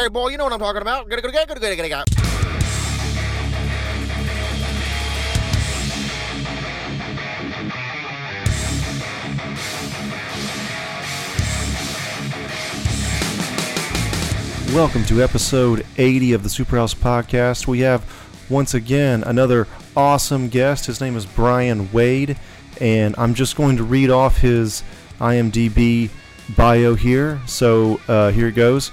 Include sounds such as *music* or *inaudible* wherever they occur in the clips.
Hey, boy, you know what I'm talking about. Welcome to episode 80 of the Superhouse Podcast. We have once again another awesome guest. His name is Brian Wade, and I'm just going to read off his IMDb bio here. So uh, here it goes.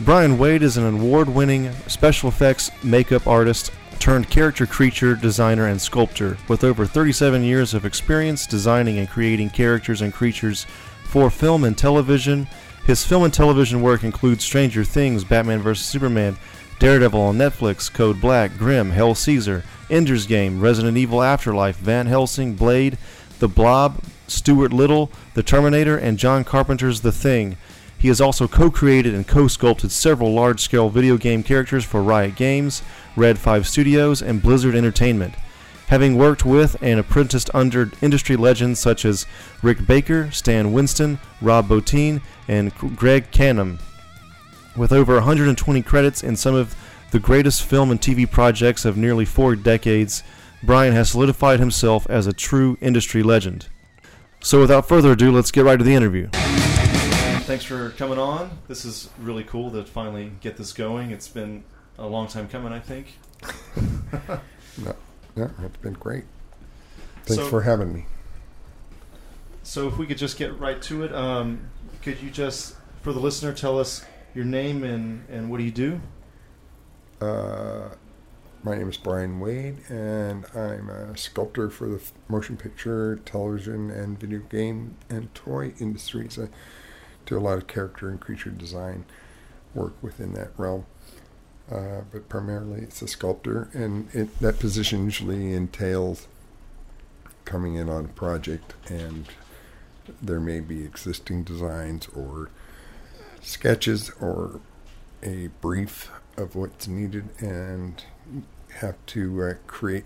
Brian Wade is an award winning special effects makeup artist turned character creature designer and sculptor with over 37 years of experience designing and creating characters and creatures for film and television. His film and television work includes Stranger Things, Batman vs. Superman, Daredevil on Netflix, Code Black, Grimm, Hail Caesar, Ender's Game, Resident Evil Afterlife, Van Helsing, Blade, The Blob, Stuart Little, The Terminator, and John Carpenter's The Thing. He has also co created and co sculpted several large scale video game characters for Riot Games, Red 5 Studios, and Blizzard Entertainment. Having worked with and apprenticed under industry legends such as Rick Baker, Stan Winston, Rob Bottin, and Greg Cannom. With over 120 credits in some of the greatest film and TV projects of nearly four decades, Brian has solidified himself as a true industry legend. So, without further ado, let's get right to the interview. Thanks for coming on. This is really cool to finally get this going. It's been a long time coming, I think. *laughs* No, no, it's been great. Thanks So- for having me. So, if we could just get right to it, um, could you just, for the listener, tell us your name and, and what do you do? Uh, my name is Brian Wade, and I'm a sculptor for the motion picture, television, and video game and toy industries. I do a lot of character and creature design work within that realm. Uh, but primarily, it's a sculptor, and it, that position usually entails coming in on a project, and there may be existing designs or sketches or a brief of what's needed and have to uh, create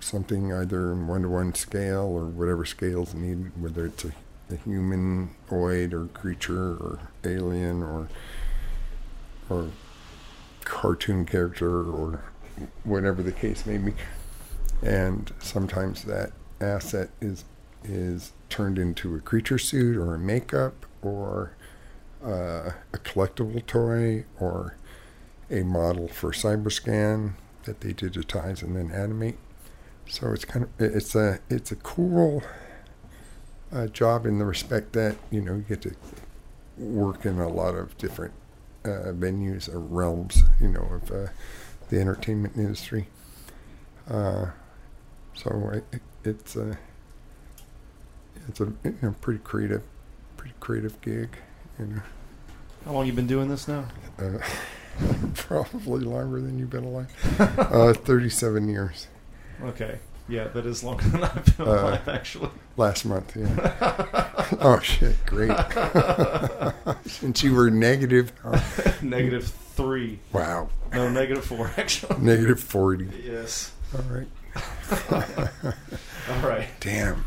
something either in one-to-one scale or whatever scale is needed, whether it's a, a humanoid or creature or alien or or cartoon character or whatever the case may be. And sometimes that asset is is turned into a creature suit or a makeup or uh, a collectible toy or a model for Cyberscan that they digitize and then animate. So it's kind of it's a it's a cool uh, job in the respect that you know you get to work in a lot of different uh, venues or realms, you know, of uh, the entertainment industry. Uh, so it, it's a it's a you know, pretty creative, pretty creative gig, you know. How long you been doing this now? Uh, *laughs* probably longer than you've been alive. Uh, 37 years. Okay. Yeah, that is longer than I've been Uh, alive, actually. Last month, yeah. *laughs* oh, shit, great. *laughs* Since you were negative, oh, *laughs* Negative three. wow, No, negative four, actually. negative 40. Yes. All right. All right. Damn.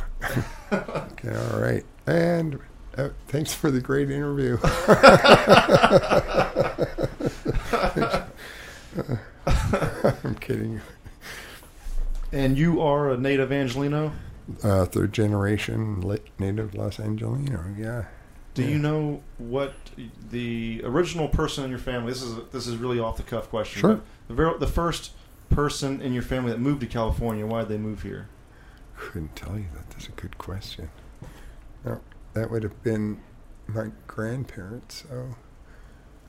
okay, all right. And uh, thanks for the great interview. I'm kidding. And you are a native Angelino. Uh, third generation native Los Angelino, yeah. Do Yeah. you know what the original person in your family? This is this is really off the cuff question. Sure. The ver- the first person in your family that moved to California. Why did they move here? Couldn't tell you that. That's a good question. No, that would have been my grandparents. So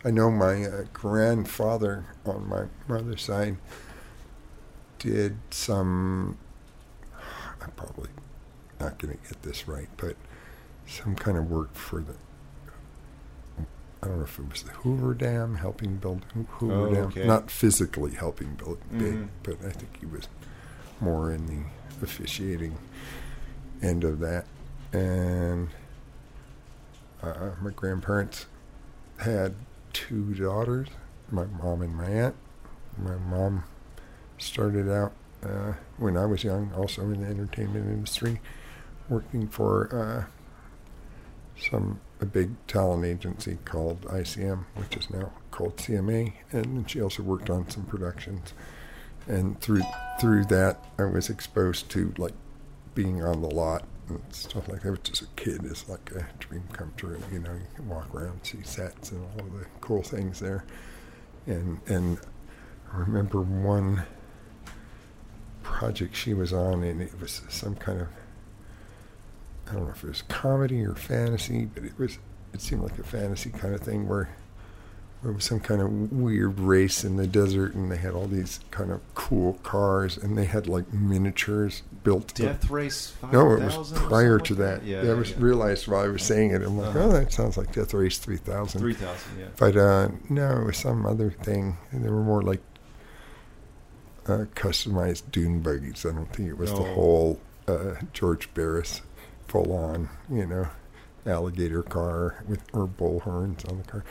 I know my uh, grandfather on my mother's side did some. I'm probably not going to get this right, but some kind of work for the. I don't know if it was the Hoover Dam, helping build Ho- Hoover Oh, Dam. okay. Not physically helping build it big, Mhm. but I think he was more in the officiating end of that. And uh, my grandparents had two daughters, my mom and my aunt. My mom started out uh, when I was young, also in the entertainment industry, working for uh, some a big talent agency called ICM, which is now called CMA, and she also worked on some productions. And through through that, I was exposed to like being on the lot and stuff like that. Which as a kid is like a dream come true. You know, you can walk around, see sets, and all of the cool things there. And and I remember one project she was on, and it was some kind of I don't know if it was comedy or fantasy, but it was it seemed like a fantasy kind of thing where there was some kind of weird race in the desert, and they had all these kind of cool cars, and they had like miniatures built. Death Race. 5000 no, it was prior to that. Yeah, I was yeah. realized while I was saying it, I'm like, Uh-huh. oh, that sounds like Death Race 3000. Three thousand. Yeah. But uh, no, it was some other thing. And they were more like uh, customized dune buggies. I don't think it was the Oh. whole uh, George Barris full on, you know, alligator car with or bull horns on the car.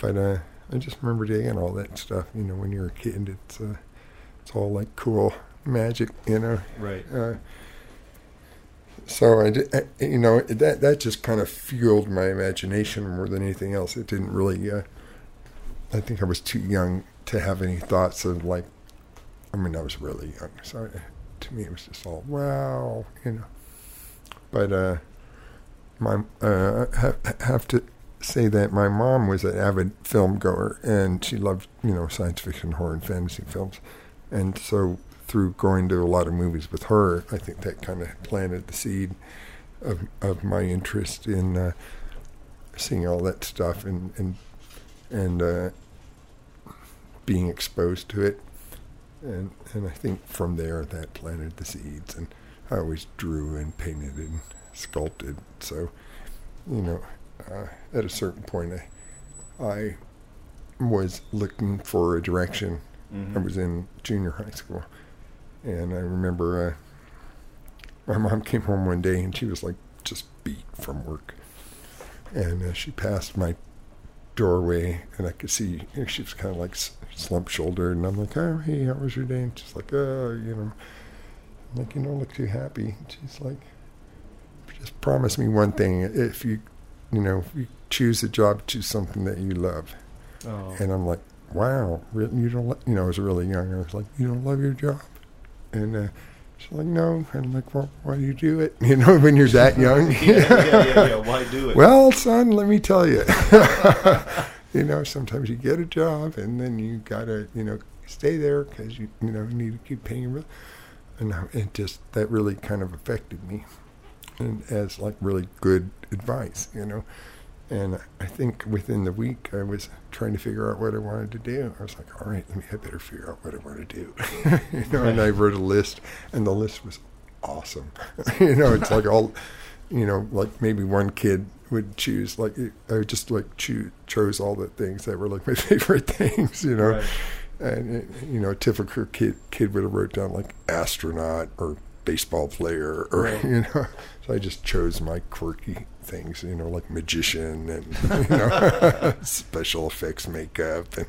But uh, I just remember digging all that stuff. You know, when you're a kid, it's uh, it's all like cool magic. You know, Right. uh, so I, did, I- you know, that that just kind of fueled my imagination more than anything else. It didn't really. Uh, I think I was too young to have any thoughts of like. I mean, I was really young, so to me it was just all wow, you know. But uh, my uh, have, have to say that my mom was an avid film goer, and she loved you know science fiction, horror, and fantasy films, and so through going to a lot of movies with her, I think that kind of planted the seed of of my interest in uh, seeing all that stuff and and and uh, being exposed to it, and and I think from there that planted the seeds, and I always drew and painted and sculpted, so you know, uh, at a certain point, I I was looking for a direction. Mhm. I was in junior high school, and I remember uh, my mom came home one day and she was like just beat from work, and uh, she passed my doorway and I could see you know, she was kind of like slump shouldered, and I'm like, oh hey, how was your day? And she's like, oh, you know, I'm like you don't look too happy. And she's like, just promise me one thing: if you, you know, if you choose a job, choose something that you love. Oh. And I'm like, wow, you don't, lo-" you know, I was really young. I was like, you don't love your job? And uh, she's like, no. And I'm like, well, why do you do it? *laughs* You know, when you're that young. *laughs* yeah, yeah, yeah, yeah. *laughs* Why do it? well, son, let me tell you. You know, sometimes you get a job and then you gotta, you know, stay there because you, you know, need to keep paying your bill. And it just that really kind of affected me, and as like really good advice, you know. And I think within the week, I was trying to figure out what I wanted to do. I was like, all right, let me, I better figure out what I want to do. *laughs* you know, and I wrote a list, and the list was awesome. *laughs* you know, it's like all, you know, like maybe one kid would choose, like, I would just like choose, chose all the things that were like *laughs* my favorite things, you know. Right. And, you know, a typical kid, kid would have wrote down like astronaut or baseball player or, Right. *laughs* you know. So I just chose my quirky things, you know, like magician and, *laughs* you know, special effects makeup and,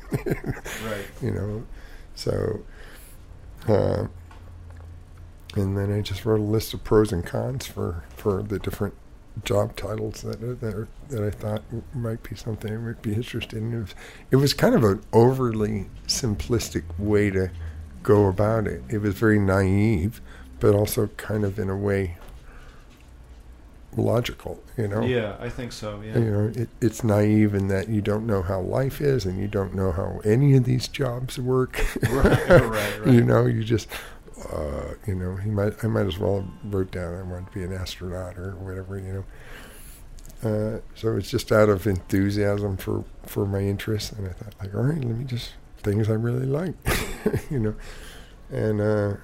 Right. you know. So, uh, and then I just wrote a list of pros and cons for, for the different job titles that that, are, that I thought might be something I might be interested in. It was, it was kind of an overly simplistic way to go about it. It was very naive, but also kind of in a way logical, you know? Yeah, I think so. Yeah. You know, it, it's naive in that you don't know how life is and you don't know how any of these jobs work. Right, *laughs* right, right. You know, you just, uh, you know, he might, I might as well have wrote down I want to be an astronaut or whatever, you know. Uh, so it's just out of enthusiasm for, for my interests. And I thought, like, all right, let me just, things I really like, *laughs* you know. And uh,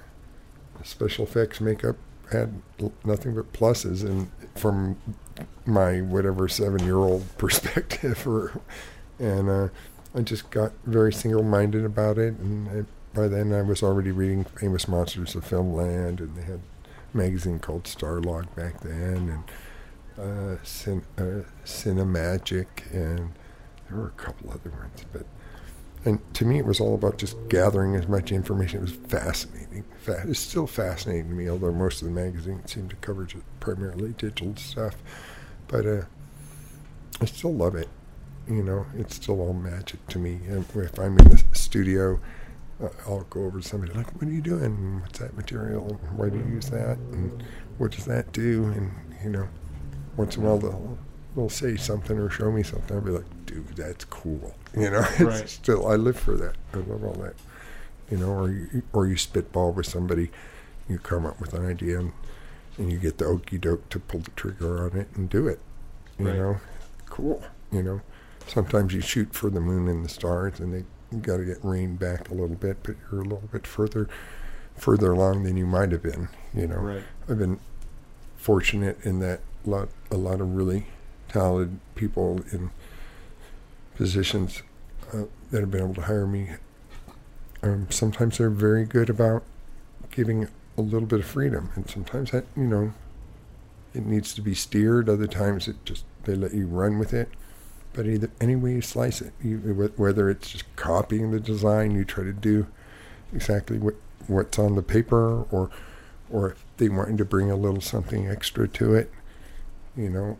special effects makeup had nothing but pluses. And from my whatever seven year old *laughs* perspective, or, and uh, I just got very single minded about it. And I, by then I was already reading Famous Monsters of Filmland, and they had a magazine called Starlog back then, and uh, Cin- uh, Cinemagic, and there were a couple other ones, but and to me it was all about just gathering as much information. It was fascinating. Fa- It's still fascinating to me, although most of the magazines seem to cover just primarily digital stuff. But uh, I still love it. You know, it's still all magic to me. And if I'm in the studio, Uh, I'll go over to somebody like, "What are you doing? What's that material? Why do you use that? And what does that do?" And you know, once in a while they'll they'll say something or show me something. I'll be like, "Dude, that's cool." *laughs* You know, it's Right. still I live for that. I love all that. You know, or you or you spitball with somebody, you come up with an idea and, and you get the okey doke to pull the trigger on it and do it. You Right. know, cool. You know, sometimes you shoot for the moon and the stars, and they got to get reined back a little bit, but you're a little bit further further along than you might have been. You know, Right. I've been fortunate in that a lot a lot of really talented people in positions uh, that have been able to hire me. Um, sometimes they're very good about giving a little bit of freedom, and sometimes that you know it needs to be steered. Other times it just they let you run with it. But either any way you slice it, you, whether it's just copying the design, you try to do exactly what what's on the paper, or or if they want you to bring a little something extra to it, you know,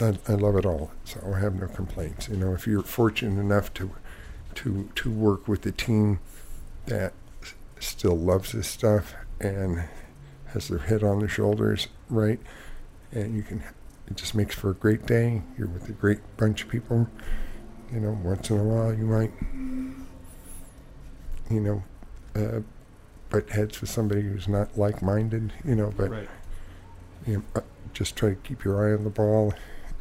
I, I love it all. So I have no complaints. You know, if you're fortunate enough to to to work with a team that still loves this stuff and has their head on their shoulders, right, and you can, it just makes for a great day. You're with a great bunch of people. You know, once in a while you might, you know, uh, butt heads with somebody who's not like-minded. You know, but Right. you know, uh, just try to keep your eye on the ball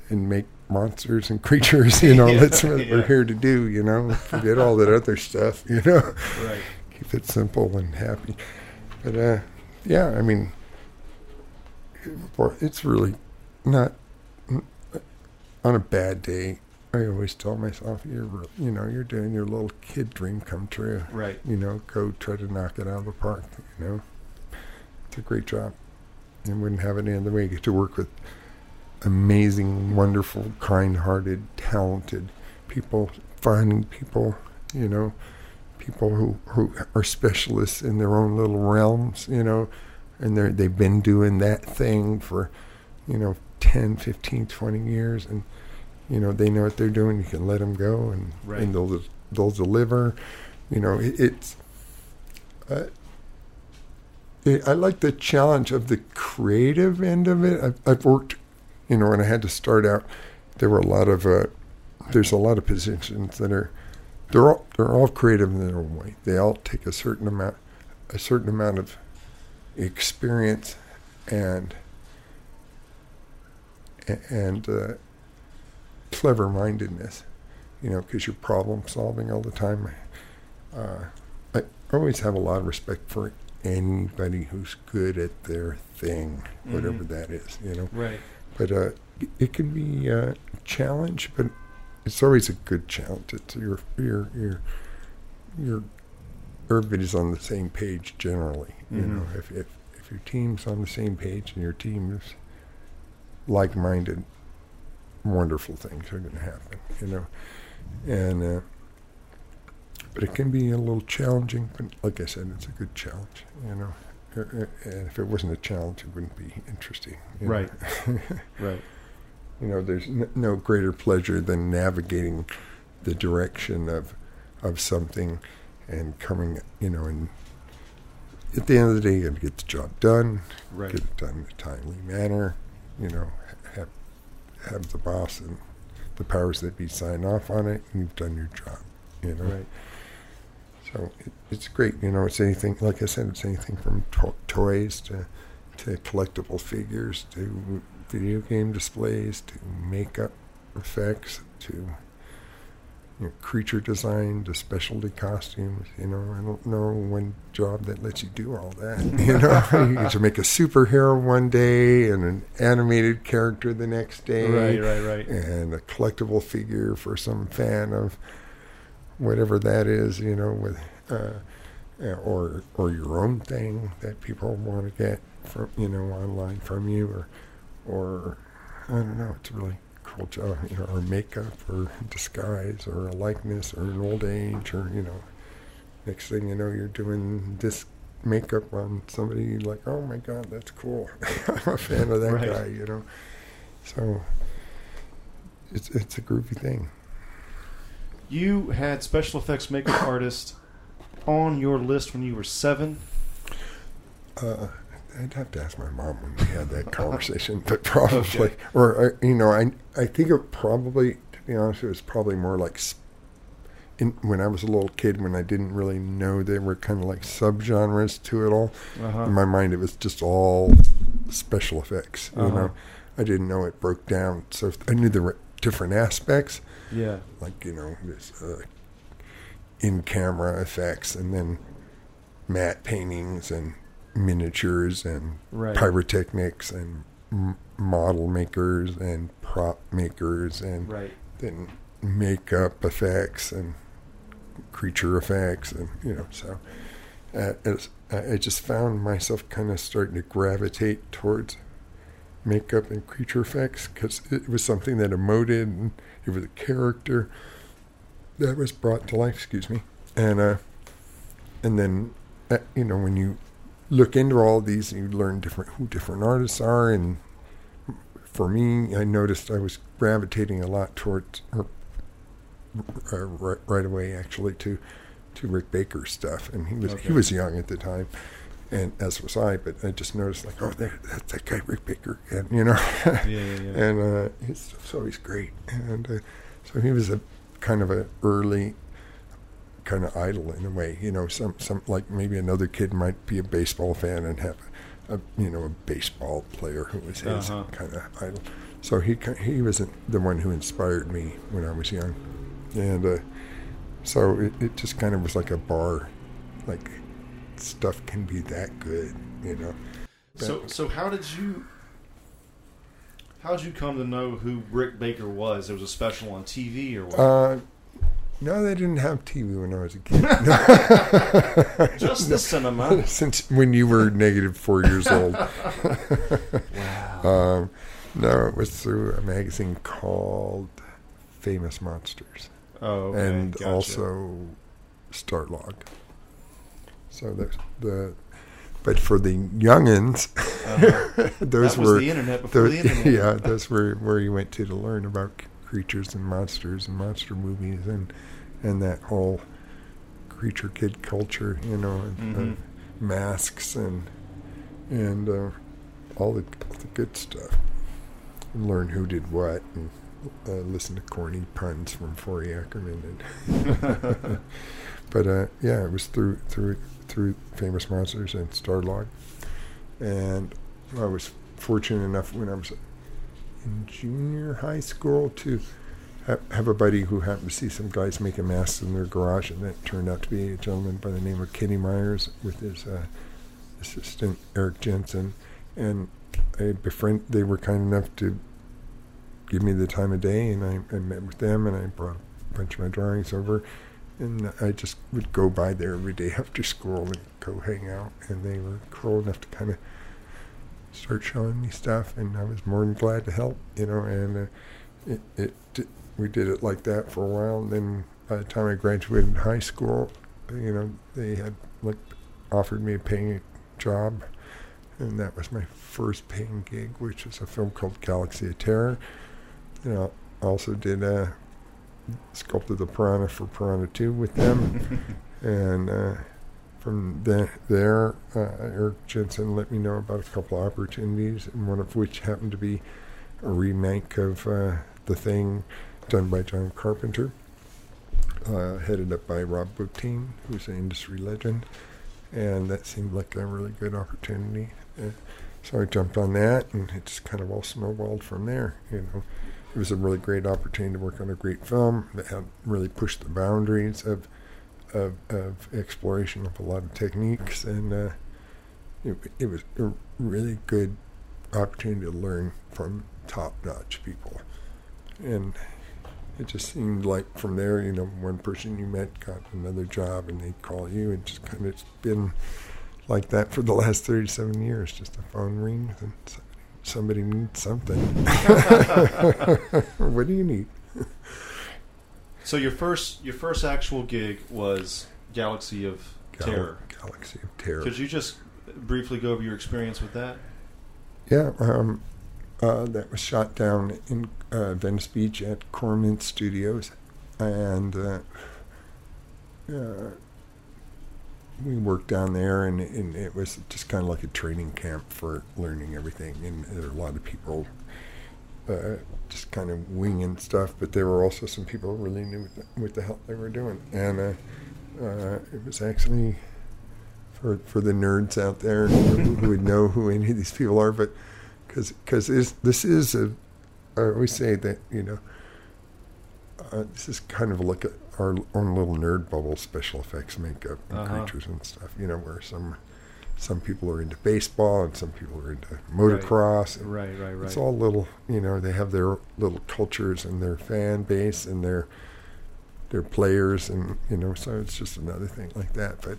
and make monsters and creatures. You know, *laughs* Yeah, that's what yeah. we're here to do. You know, forget all that other stuff. You know, Right. keep it simple and happy. But uh, yeah, I mean, it's really not on a bad day. I always tell myself, you're, re- you know, you're doing your little kid dream come true Right. you know, go try to knock it out of the park, you know. It's a great job. And wouldn't have it any other way. You get to work with amazing, wonderful, kind hearted, talented people, fun people, you know, people who, who are specialists in their own little realms, you know, and they're, they've been doing that thing for, you know, 10, 15, 20 years, and, you know, they know what they're doing. You can let them go, and, Right. and they'll, they'll deliver you know it, it's uh, it, i like the challenge of the creative end of it I've, I've worked you know when i had to start out there were a lot of uh, there's a lot of positions that are they're all they're all creative in their own way they all take a certain amount a certain amount of experience and and uh, clever mindedness you know because you're problem solving all the time uh, I always have a lot of respect for anybody who's good at their thing, whatever Mhm. that is, you know. Right. But uh, it- can be a challenge, but it's always a good challenge. It's your your your your everybody's on the same page generally. You know, Mhm. if, if if your team's on the same page and your team is like-minded, wonderful things are going to happen. You know, and. Uh, but it can be a little challenging. But like I said, it's a good challenge, you know. Uh, uh, And if it wasn't a challenge, it wouldn't be interesting. you know. Right. *laughs* Right. you know, there's n- no greater pleasure than navigating the direction of of something and coming, you know, and at the end of the day, you got to get the job done, Right. get it done in a timely manner, you know, have have the boss and the powers that be sign off on it, and you've done your job, you know. Right. So it, it's great. You know, it's anything, like I said, it's anything from to- toys to, to collectible figures to video game displays to makeup effects to you know, creature design to specialty costumes. You know, I don't know one job that lets you do all that. *laughs* You know, *laughs* you get to make a superhero one day and an animated character the next day Right. Right. Right. and a collectible figure for some fan of whatever that is, you know, with uh, uh, or or your own thing that people want to get from you know online from you, or or I don't know. It's really job, you know, or makeup, or disguise, or a likeness, or an old age, or you know, next thing you know, you're doing this makeup on somebody like, oh my god, that's cool. *laughs* I'm a fan of that Right. guy, you know. So it's it's a groovy thing. You had special effects makeup artist on your list when you were seven. Uh, I'd have to ask my mom when we had that *laughs* conversation, but probably, Okay. or uh, you know, I I think it probably, to be honest, it was probably more like. In, when I was a little kid, when I didn't really know there were kind of like subgenres to it all, Uh-huh. in my mind it was just all special effects. You Uh-huh. know, I didn't know it broke down. So I knew the re- different aspects, Yeah. like you know, this uh, in camera effects, and then matte paintings and miniatures and Right. pyrotechnics and m- model makers and prop makers and Right. then makeup effects and creature effects and you know so uh, it's, I I just found myself kind of starting to gravitate towards makeup and creature effects because it was something that emoted and it was a character that was brought to life excuse me and uh and then uh, you know when you look into all these and you learn different who different artists are and for me i noticed i was gravitating a lot towards or uh, right, right away actually to to Rick Baker's stuff, and he was Okay. he was young at the time, and as was I. But I just noticed like, oh, there, that's that guy Rick Baker, and you know, *laughs* Yeah, yeah, yeah. and uh, his stuff's always great, and uh, so he was a kind of a early kind of idol in a way, you know, some some like maybe another kid might be a baseball fan and have a, a you know a baseball player who was his Uh-huh. kind of idol. So he he wasn't the one who inspired me when I was young, and uh, so it, it just kind of was like a bar, like stuff can be that good, you know. So, so how did you? How did you come to know who Rick Baker was? It was a special on TV or what? Uh, no, they didn't have TV when I was a kid. *laughs* Just the cinema. Since when you were negative four years old. *laughs* *laughs* Wow. Um, no, it was through a magazine called Famous Monsters, Oh, okay. and gotcha. also Starlog. So the the, but for the youngins, Uh-huh. those that was were the internet before those, the internet. yeah, those were where you went to to learn about creatures and monsters and monster movies and and that whole creature kid culture, you know, and, Mhm. and masks and and uh, all the all the good stuff. And learn who did what and uh, listen to corny puns from Forry Ackerman. And *laughs* *laughs* but uh, yeah, it was through through through Famous Monsters and Starlog, and I was fortunate enough when I was in junior high school to have, have a buddy who happened to see some guys making masks in their garage, and that turned out to be a gentleman by the name of Kenny Myers with his uh, assistant Eric Jensen, and I befriend. They were kind enough to give me the time of day, and I, I met with them, and I brought a bunch of my drawings over, and I just would go by there every day *laughs* after school and go hang out, and they were cool enough to kind of start showing me stuff, and I was more than glad to help, you know. And uh, it, it we did it like that for a while, and then by the time I graduated high school, you know, they had like offered me a paying job, and that was my first paying gig, which was a film called Galaxy of Terror. You know, also did uh, sculpted the piranha for Piranha Two with them, *laughs* and. Uh, from the, there, uh, Eric Jensen let me know about a couple opportunities, and one of which happened to be a remake of uh, The Thing done by John Carpenter, uh, headed up by Rob Bottin, who's an industry legend, and that seemed like a really good opportunity. Uh, so I jumped on that, and it just kind of all snowballed from there. You know, it was a really great opportunity to work on a great film that had really pushed the boundaries of of, of exploration of a lot of techniques, and uh, it, it was a really good opportunity to learn from top-notch people. And it just seemed like from there, you know, one person you met got another job, and they'd call you, and just kind of it's been like that for the last 37 years. Just a phone rings, and somebody, somebody needs something. *laughs* *laughs* what do you need? *laughs* So your first your first actual gig was Galaxy of Gal- Terror. Galaxy of Terror. Could you just briefly go over your experience with that? Yeah, um, uh, that was shot down in uh, Venice Beach at Corman Studios, and uh, uh, we worked down there, and, and it was just kind of like a training camp for learning everything. And there were a lot of people uh, just kind of winging stuff, but there were also some people who really knew what the, what the hell they were doing, and uh, uh, it was actually for for the nerds out there who, who would know who any of these people are, but because because this is a I always say that you know uh, this is kind of like a, our own little nerd bubble, special effects, makeup, and Uh-huh. creatures and stuff. You know, where some some people are into baseball and some people are into motocross. and Right, right, right. It's all little, you know. They have their little cultures and their fan base and their their players, and you know. So it's just another thing like that. But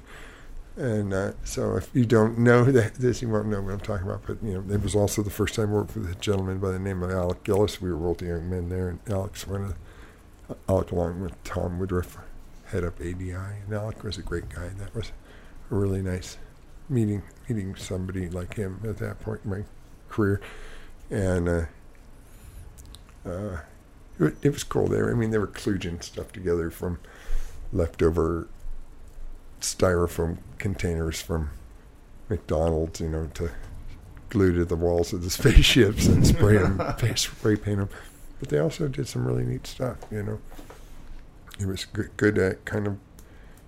and uh, so if you don't know *laughs* that this, you won't know what I'm talking about. But you know, it was also the first time I worked with a gentleman by the name of Alec Gillis. We were both young men there, and Alec's one of the, Alec along with Tom Woodruff head up ADI, and Alec was a great guy. That was a really nice meeting meeting somebody like him at that point in my career, and uh, uh, it, it was cool there. I mean, they were kludging stuff together from leftover styrofoam containers from McDonald's, you know, to glue to the walls of the *laughs* spaceships and spray them, *laughs* spray paint them. But they also did some really neat stuff, you know. It was good, good at kind of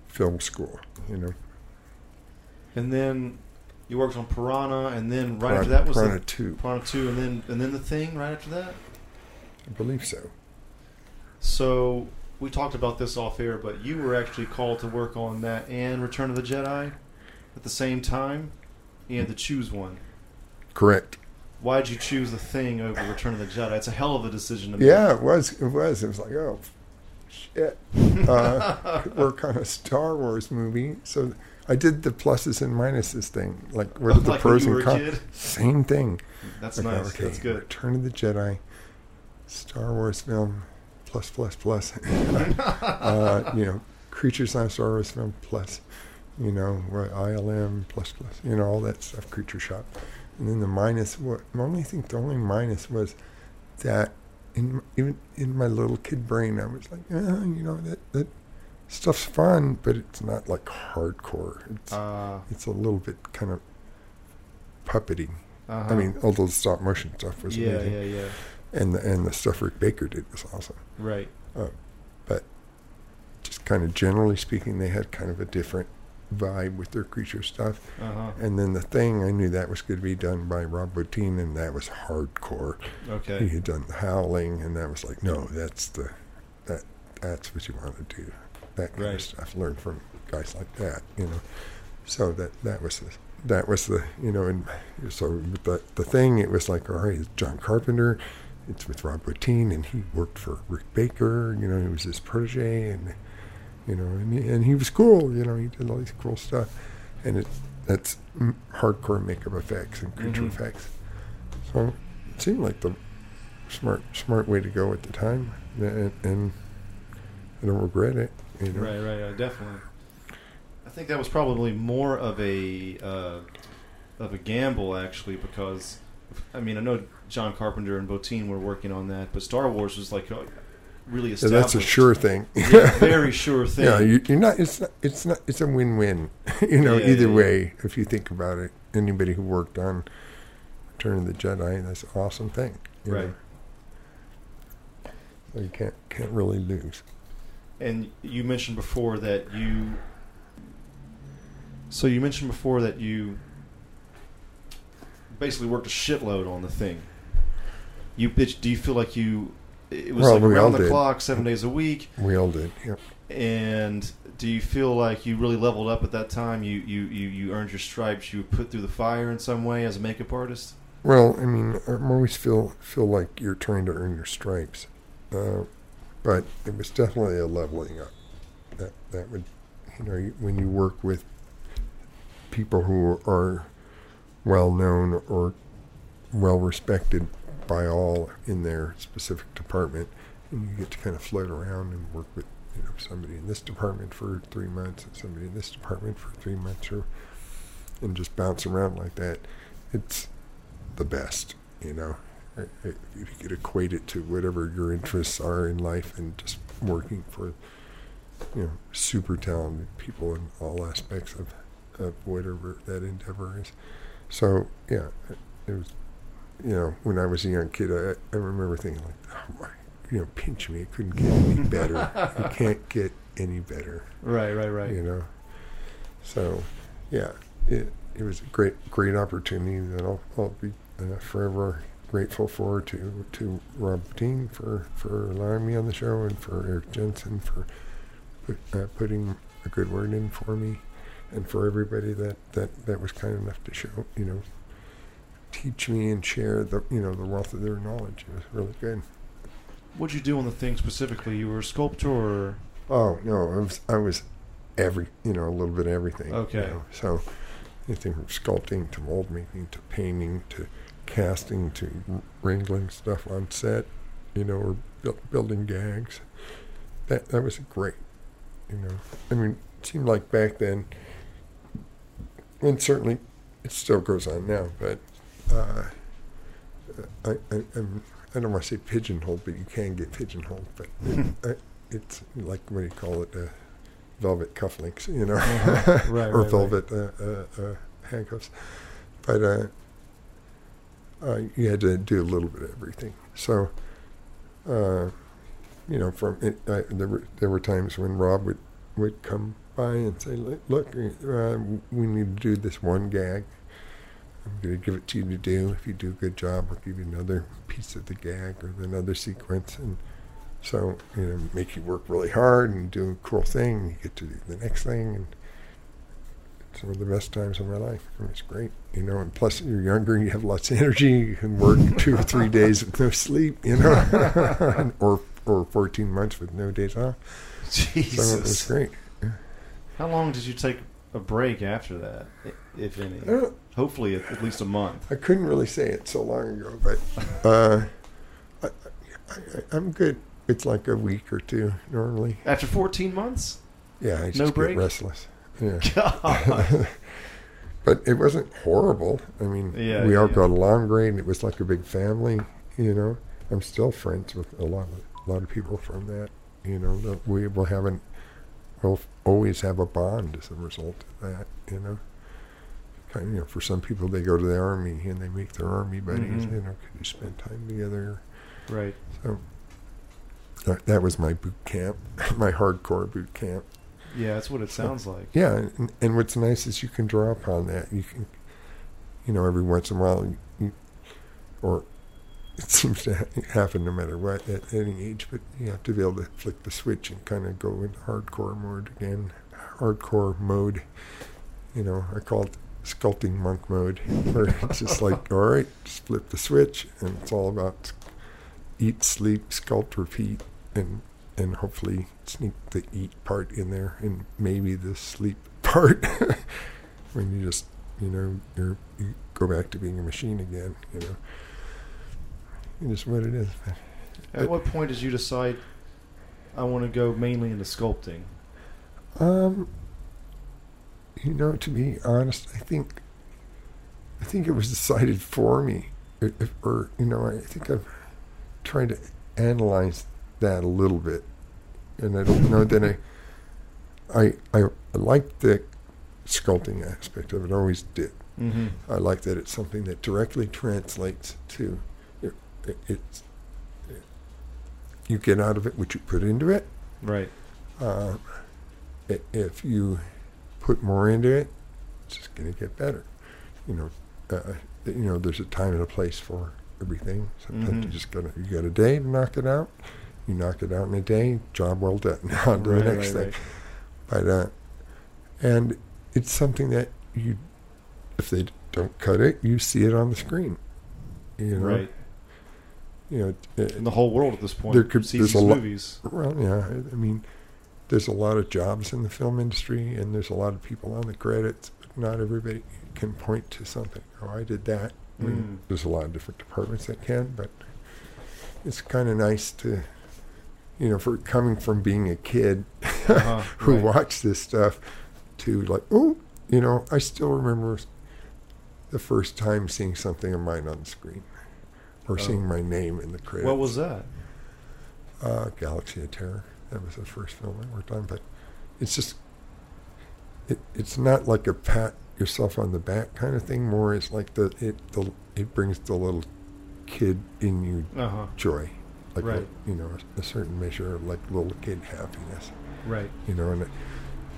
film school, you know. And then you worked on Piranha, and then right Piranha- after that was Piranha the, 2, Piranha Two, and then and then the Thing. Right after that. I believe so. So we talked about this off air, but you were actually called to work on that and Return of the Jedi at the same time. You had to choose one. Correct. Why did you choose the Thing over Return of the Jedi? It's a hell of a decision to make. Yeah, it was. It was. It was like, oh, shit. *laughs* Uh, work on a Star Wars movie. So I did the pluses and minuses thing. Like, where *laughs* did the Like pros and cons? Same thing. That's Okay, nice. okay, That's good. Return of the Jedi, Star Wars film, plus, plus, plus. *laughs* *laughs* uh, you know, Creatures on Star Wars film, plus. You know, what, ILM, plus, plus. You know, all that stuff, Creature Shop. And then the minus, what, I only thing, the only minus was that in even in my little kid brain, I was like, oh, you know, that, that stuff's fun, but it's not like hardcore. It's, Uh, it's a little bit kind of puppety. uh-huh. I mean, although the stop motion stuff was yeah, amazing, yeah, yeah. and the, and the stuff Rick Baker did was awesome. Right. But just kind of generally speaking, they had kind of a different vibe with their creature stuff. Uh huh. And then the thing, I knew that was going to be done by Rob Bottin, and that was hardcore. Okay. He had done the Howling, and that was like, no, that's the that that's what you want to do. That kind Right. of stuff. Learn from guys like that, you know. So that that was the that was the you know, and so the the thing, it was like, all right, it's John Carpenter. It's with Rob Bottin, and he worked for Rick Baker. You know, he was his protege, and you know, and he, and he was cool. You know, he did all these cool stuff, and it that's hardcore makeup effects and creature Mhm. effects. So it seemed like the smart smart way to go at the time, and, and I don't regret it. You know, Right, right, uh, definitely. I think that was probably more of a uh, of a gamble actually because I mean I know John Carpenter and Bottin were working on that, but Star Wars was like uh, really Yeah, established. that's a sure thing. yeah, *laughs* very sure thing. Yeah, you, you're not. It's not. It's not. It's a win-win. *laughs* you know, Yeah, either yeah, way, if you think about it, anybody who worked on Return of the Jedi, that's an awesome thing. you Right. know. So you can't can't really lose. And you mentioned before that you. So you mentioned before that you basically worked a shitload on the thing. You bitch. Do you feel like you? It was Well, like around the did. clock, seven days a week. We all did. Yep. And do you feel like you really leveled up at that time? You you you, you earned your stripes. You were put through the fire in some way as a makeup artist. Well, I mean, I always feel feel like you're trying to earn your stripes, uh, but it was definitely a leveling up. That that would, you know, when you work with people who are well known or well respected by all in their specific department, and you get to kind of float around and work with you know somebody in this department for three months and somebody in this department for three months, or and just bounce around like that. It's the best, you know. I- i- if you could equate it to whatever your interests are in life and just working for, you know, super talented people in all aspects of, of whatever that endeavor is. So yeah, it, it was, you know, when I was a young kid, I, I remember thinking like, oh my, you know, pinch me, it couldn't get any better. it *laughs* can't get any better Right, right, right. you know. So, yeah, it it was a great great opportunity that I'll, I'll be uh, forever grateful for to to Rob Dean for for allowing me on the show and for Eric Jensen for put, uh, putting a good word in for me and for everybody that that that was kind enough to show you know teach me and share the you know the wealth of their knowledge. It was really good. What'd you do on the thing specifically? You were a sculptor or Oh no, I was I was every you know a little bit of everything. you Okay. know. So anything from sculpting to mold making to painting to casting to wrangling stuff on set, you know, or buil- building gags. That that was great. You know, I mean, it seemed like back then, and certainly it still goes on now, but. Uh, I, I, I'm, I don't want to say pigeonholed, but you can get pigeonholed. But it, *laughs* I, it's like what do you call it? Uh, velvet cufflinks, you know, Uh-huh. Right, *laughs* or right, right. velvet uh, uh, uh, handcuffs. But uh, you had to do a little bit of everything. So, uh, you know, from it, I, there were there were times when Rob would would come by and say, "Look, look, uh, we need to do this one gag." I'm going to give it to you to do. If you do a good job, I'll give you another piece of the gag or another sequence. And so, you know, make you work really hard and do a cool thing. You get to do the next thing. And it's one of the best times of my life. I mean, it's great, you know. And plus, you're younger you have lots of *laughs* energy. You can work two or three days with no sleep, you know, *laughs* or or 14 months with no days off. So it was Jesus. great. How long did you take a break after that, if any? Uh, Hopefully, at, at least a month. I couldn't really say it so long ago, but *laughs* uh, I, I, I, I'm good. It's like a week or two normally. After 14 months? Yeah, I just No get break? restless. Yeah, *laughs* God. *laughs* but it wasn't horrible. I mean, Yeah, we all yeah. got along great. and It was like a big family. You know, I'm still friends with a lot of a lot of people from that. You know, we will have an we'll always have a bond as a result of that. You know. Kind of, you know, for some people, they go to the army and they make their army buddies. Mhm. You know, could you spend time together? right. So that, that was my boot camp, *laughs* my hardcore boot camp. Yeah, that's what it sounds like. Yeah, and, and what's nice is you can draw upon that. You can, you know, every once in a while, you, or it *laughs* seems to happen no matter what at any age, but you have to be able to flick the switch and kind of go into hardcore mode again. Hardcore mode, you know, I call it sculpting monk mode, *laughs* where it's just *laughs* like, all right, just flip the switch, and it's all about eat, sleep, sculpt, repeat, and and hopefully sneak the eat part in there, and maybe the sleep *laughs* part when you just you know you're, you go back to being a machine again. You know, it is what it is. At what point did you decide I want to go mainly into sculpting? Um, you know, to be honest, I think I think it was decided for me, if- or you know, I think I've tried to analyze that a little bit, and I don't know that I I I like the sculpting aspect of it. Always did. Mm-hmm. I like that it's something that directly translates to it, it, it's you get out of it what you put into it. Right. Uh, if you put more into it, it's just going to get better. You know, uh, you know, there's a time and a place for everything. Sometimes you Mhm. just got to you got a day to knock it out. You knock it out in a day, job well done. *laughs* On to right, the next right, thing. right. But uh, and it's something that you, if they don't cut it, you see it on the screen. You know, Right. you know, it, And the whole world at this point There could- there's these a movies. Well, yeah. I- mean, there's a lot of jobs in the film industry, and there's a lot of people on the credits, but not everybody can point to something. Oh, I did that. I mean, Mm. There's a lot of different departments that can, but it's kind of nice to, you know, for coming from being a kid Uh-huh, *laughs* who right. watched this stuff to like, oh, you know, I still remember the first time seeing something of mine on the screen. or seeing my name in the credits. What was that? uh, Galaxy of Terror? That was the first film I worked on, but it's just it, it's not like a pat yourself on the back kind of thing. More, it's like the it the it brings the little kid in you Uh huh. joy, like Right. a, you know a, a certain measure of like little kid happiness. Right. You know, and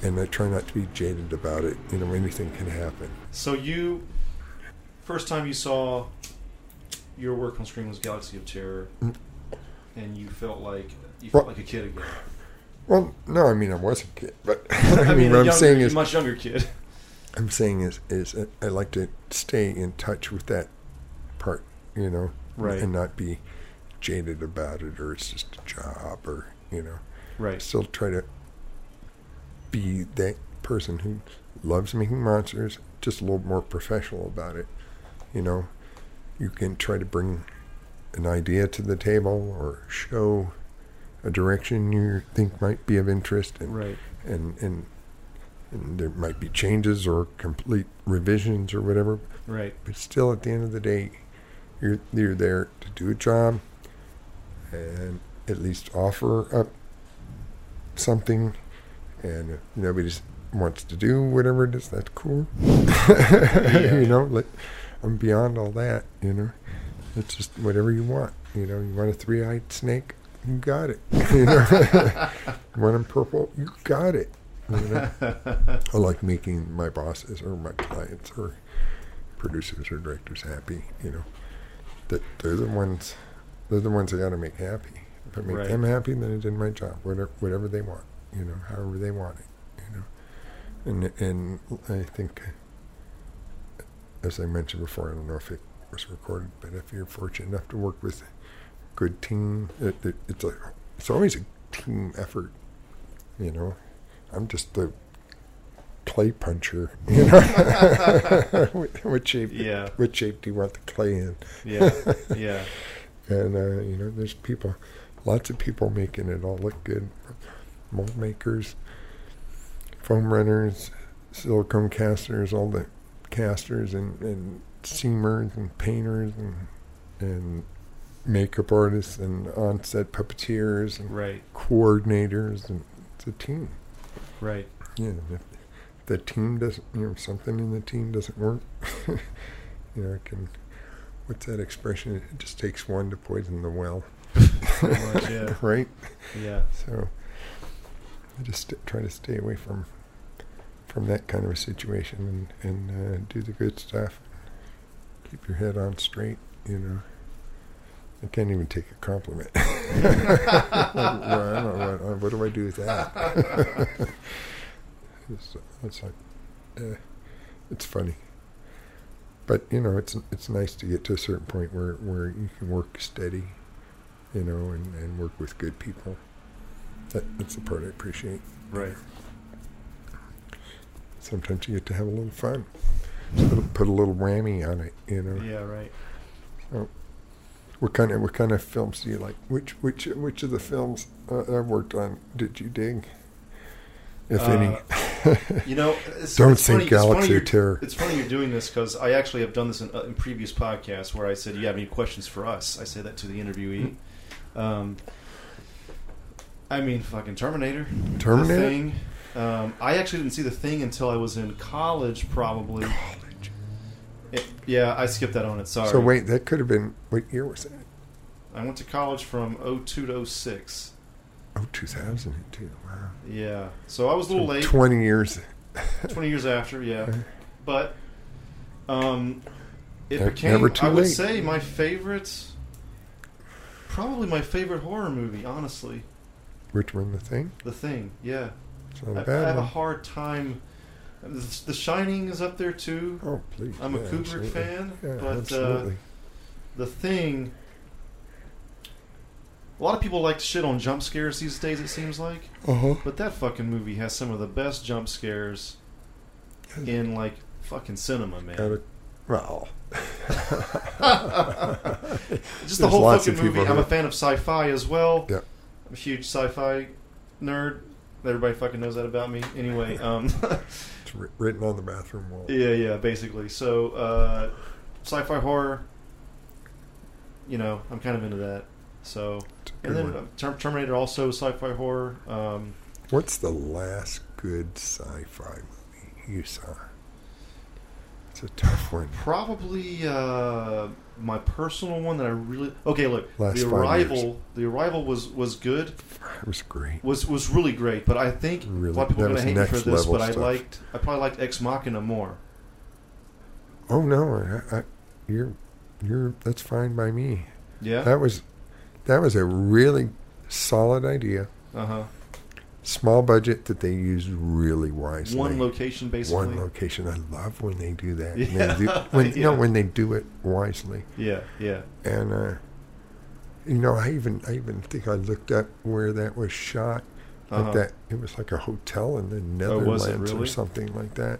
and I try not to be jaded about it. You know, anything can happen. So you, first time you saw your work on screen was Galaxy of Terror, Mm. and you felt like you Well- felt like a kid again. Well, no, I mean I was a kid, but *laughs* I, *laughs* I mean, mean, what I'm younger, saying is much younger kid. I'm saying is is I like to stay in touch with that part, you know, Right. and not be jaded about it or it's just a job or you know, Right. still try to be that person who loves making monsters, just a little more professional about it. You know, you can try to bring an idea to the table or show a direction you think might be of interest and Right. and and and there might be changes or complete revisions or whatever. Right. But still, at the end of the day, you're you're there to do a job and at least offer up something. And nobody wants to do whatever it is, that's cool. *laughs* you know, like, I'm beyond all that. You know, it's just whatever you want. You know, you want a three-eyed snake, you got it. *laughs* You know, you want them purple, you got it. You know? I like making my bosses or my clients or producers or directors happy. You know, that they're the ones. They're the ones I got to make happy. If I make Right. them happy, then I did my job. Whatever, whatever they want. You know, however they want it. You know, and and I think, as I mentioned before, I don't know if it was recorded, but if you're fortunate enough to work with a good team, it, it, it's a it's always a team effort. You know, I'm just the clay puncher. You know, *laughs* what, shape? Yeah. What shape do you want the clay in? Yeah. Yeah. *laughs* And uh, you know, there's people, lots of people making it all look good. Mold makers, foam runners, silicone casters, all the casters and, and seamers and painters and and makeup artists and on-set puppeteers and Right. coordinators and it's a team. Right. Yeah, if the team doesn't, you know, something in the team doesn't work, *laughs* you know, it can. What's that expression? It just takes one to poison the well, much, *laughs* yeah. right? Yeah. So, I just st- try to stay away from from that kind of a situation and and uh, do the good stuff. Keep your head on straight, you know. I can't even take a compliment. *laughs* Well, know, what, what do I do with that? *laughs* it's, it's like, eh, it's funny. But you know, it's it's nice to get to a certain point where, where you can work steady, you know, and, and work with good people. That, that's the part I appreciate. Right. Sometimes you get to have a little fun. Put a, put a little whammy on it, you know. Yeah. Right. What kind of what kind of films do you like? Which which which of the films uh, I've worked on did you dig, if any? *laughs* You know, *laughs* it's, Don't it's think funny, it's Galaxy you're- Terror. It's funny you're doing this because I actually have done this in, uh, in previous podcasts where I said, "Do you have any questions for us?" I say that to the interviewee. Um, I mean, fucking Terminator. Terminator? Um, I actually didn't see the thing until I was in college, probably. College. It- yeah, I skipped that on it. Sorry. So wait, that could have been what year was that? I went to college from 02 to 06. Oh, 2002. Wow. Yeah. So I was a little late. 20 years. *laughs* 20 years after, yeah. But um, it became, never too I would late. say, my favorite, probably my favorite horror movie, honestly. Which one? The thing? The Thing, yeah. It's not I, a I bad have a hard time. The Shining is up there too. Oh, please. I'm a Kubrick absolutely. fan, Yeah, but uh. The Thing. A lot of people like to shit on jump scares these days. It seems like, uh-huh. but that fucking movie has some of the best jump scares in like fucking cinema, man. Gotta, well, *laughs* Just the whole fucking movie. I'm a fan of sci-fi as well. Yeah. I'm a huge sci-fi nerd. Everybody fucking knows that about me. Anyway, *laughs* um, it's written on the bathroom wall. yeah, yeah, basically. So, uh, sci-fi horror. you know, I'm kind of into that. So, and then one. uh, Terminator also sci-fi horror. Um, What's the last good sci-fi movie you saw? It's a tough one. probably uh, my personal one that I really okay. Look, Last the arrival. The arrival was was good. It was great. Was was really great. But I think Really, a lot of people are going to hate me for this. But I liked. I probably liked Ex Machina more. Oh no, I, I, you're you're that's fine by me. Yeah. That was that was a really solid idea. Uh huh. Small budget that they used really wisely. One location basically. One location. I love when they do that. Yeah. When they do, when, *laughs* you know, when they do it wisely. Yeah. Yeah. And uh, you know, I even I even think I looked up where that was shot. Uh-huh. Like that, it was like a hotel in the Oh, was it Netherlands or something like that.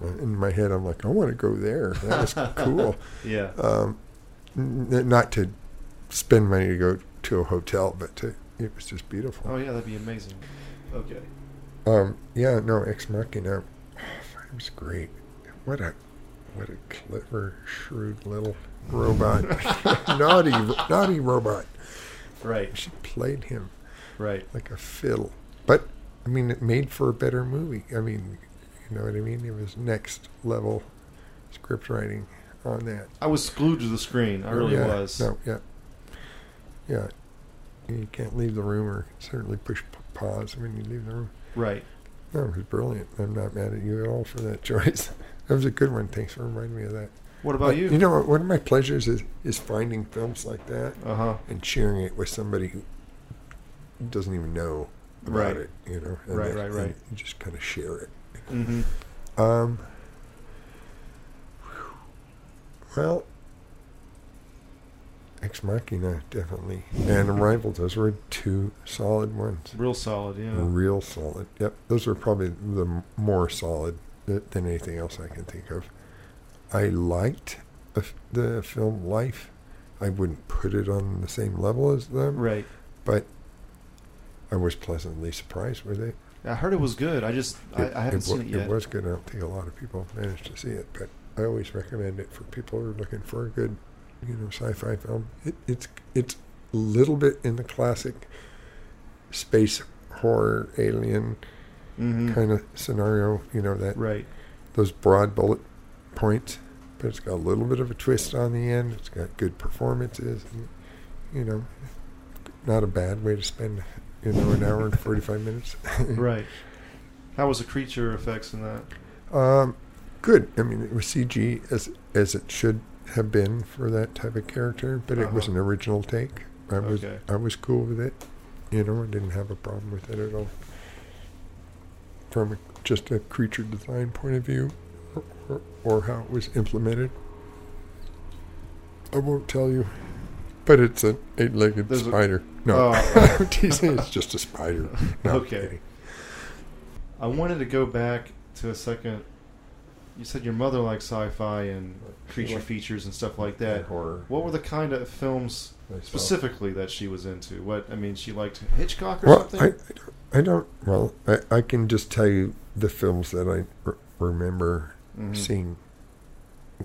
In my head, I'm like, I want to go there. That was *laughs* cool. Yeah. Um, n- not to spend money to go to a hotel, but to, it was just beautiful. Oh yeah, that'd be amazing. Okay. Um, yeah, no, Ex Machina, it was great. What a what a clever, shrewd little robot, *laughs* naughty, naughty robot. Right. She played him Right. like a fiddle, but I mean, it made for a better movie. I mean, you know what I mean? It was next level script writing on that. I was glued to the screen. I really Yeah, was. No, yeah, yeah. You can't leave the room, or certainly push pause when you leave the room. Right. No, it was brilliant. I'm not mad at you at all for that *laughs* choice. that was a good one. Thanks for reminding me of that. What about Uh, you? You know, what? one of my pleasures is is finding films like that Uh huh. and sharing it with somebody who doesn't even know about Right. it. You know, and Right, then- right, right. You just kind of share it. Mm-hmm. Um, well, Ex Machina definitely, and Arrival. Those were two solid ones. Real solid. Yeah. Real solid. Yep, those are probably the more solid than anything else I can think of. I liked the, film Life. I wouldn't put it on the same level as them, Right. but I was pleasantly surprised with it. I heard it was good. I just I, I haven't wa- seen it yet. It was good. I don't think a lot of people managed to see it, but I always recommend it for people who are looking for a good, you know, sci-fi film. It, it's it's a little bit in the classic space horror alien mm-hmm. kind of scenario. You know that Right. those broad bullet points, but it's got a little bit of a twist on the end. It's got good performances. And, you know, not a bad way to spend you know an hour and *laughs* forty-five minutes. *laughs* Right. How was the creature effects in that? Um, good. I mean, it was CG as as it should have been for that type of character, but it was Uh-huh. an original take. I was Okay. I was cool with it. You know, I didn't have a problem with it at all. From a, just a creature design point of view, or, or, or how it was implemented. I won't tell you, but it's an eight-legged There's a- spider. no, Oh. *laughs* It's just a spider. *laughs* No, Okay. I wanted to go back to a second. You said your mother liked sci-fi and creature liked- features and stuff like that. horror. What were the kind of films I saw. specifically that she was into? What I mean, she liked Hitchcock or Well, something. I, I don't- I don't. Well, I, I can just tell you the films that I r- remember Mhm. seeing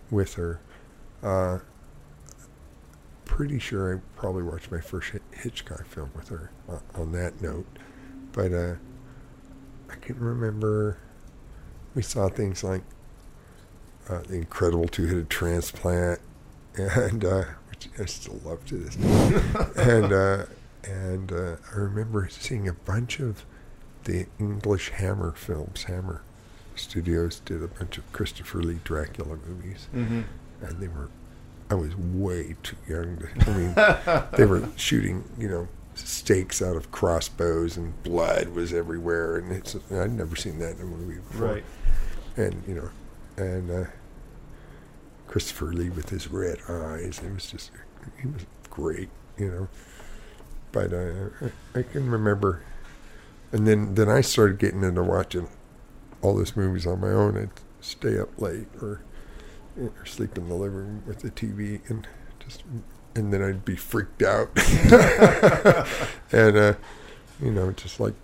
with her. Uh, pretty sure I probably watched my first Hitchcock film with her uh, on that note, but uh, I can remember we saw things like uh, the Incredible Two-Headed Transplant, *laughs* and uh, which I still love to this day, *laughs* and. Uh, and uh, I remember seeing a bunch of the English Hammer films. Hammer Studios did a bunch of Christopher Lee Dracula movies, Mhm. and they were. I was way too young to. I mean, *laughs* they were shooting, you know, stakes out of crossbows, and blood was everywhere, and it's. I'd never seen that in a movie before. Right. And you know, and uh, Christopher Lee with his red eyes. It was just. He was great, you know but uh, I, can remember. And then, then I started getting into watching all these movies on my own. I'd stay up late or, or sleep in the living room with the TV and just, and then I'd be freaked out. *laughs* and, uh, you know, just like,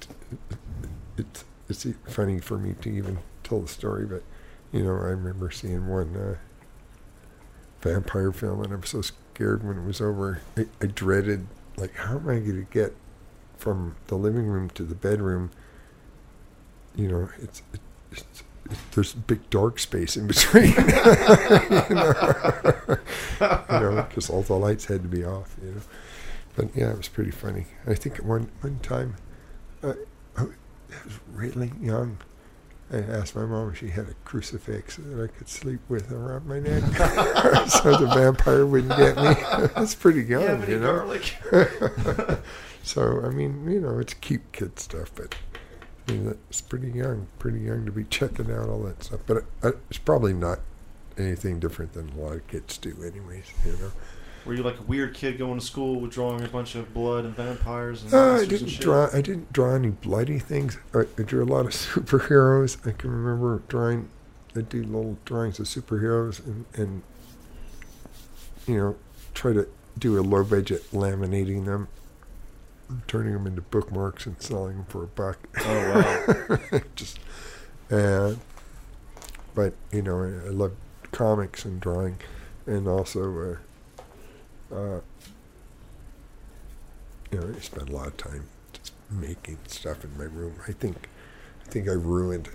it's, it's funny for me to even tell the story, but, you know, I remember seeing one uh, vampire film and I was so scared when it was over. I, I dreaded, like, how am I going to get from the living room to the bedroom? You know, it's, it, it's, there's a big dark space in between. *laughs* you know, you know, because all the lights had to be off. You know, but yeah, it was pretty funny. I think one one time, uh, I was really young. I asked my mom if she had a crucifix that I could sleep with around my neck, *laughs* so the vampire wouldn't get me. *laughs* That's pretty young, you know. garlic. *laughs* So I mean, you know, it's cute kid stuff, but I mean, it's pretty young, pretty young to be checking out all that stuff. But uh, it's probably not anything different than a lot of kids do, anyways. You know. Were you like a weird kid going to school with drawing a bunch of blood and vampires and Uh, I didn't shit? draw. I didn't draw any bloody things. I, I drew a lot of *laughs* superheroes. I can remember drawing. I do little drawings of superheroes and, and you know try to do a low budget laminating them, turning them into bookmarks and selling them for a buck. Oh wow. *laughs* Just uh, but you know I, I love comics and drawing, and also uh, uh, you know I spend a lot of time just making stuff in my room. I think I think I ruined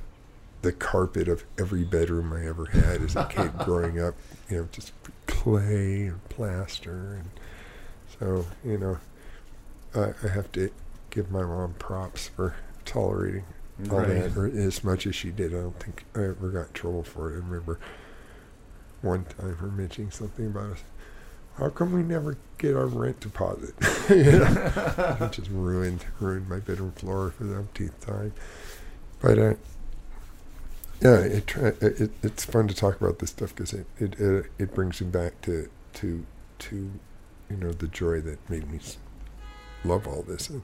the carpet of every bedroom I ever had as a kid *laughs* growing up. You know, just clay and plaster, and so you know I, I have to give my mom props for tolerating all Right. that, or as much as she did. I don't think I ever got in trouble for it. I remember one time her mentioning something about us. How come we never get our rent deposit? *laughs* *laughs* you know, it just ruined ruined my bedroom floor for the umpteenth time. But uh, yeah, it, it it's fun to talk about this stuff because it it, it it brings you back to to to you know the joy that made me love all this and.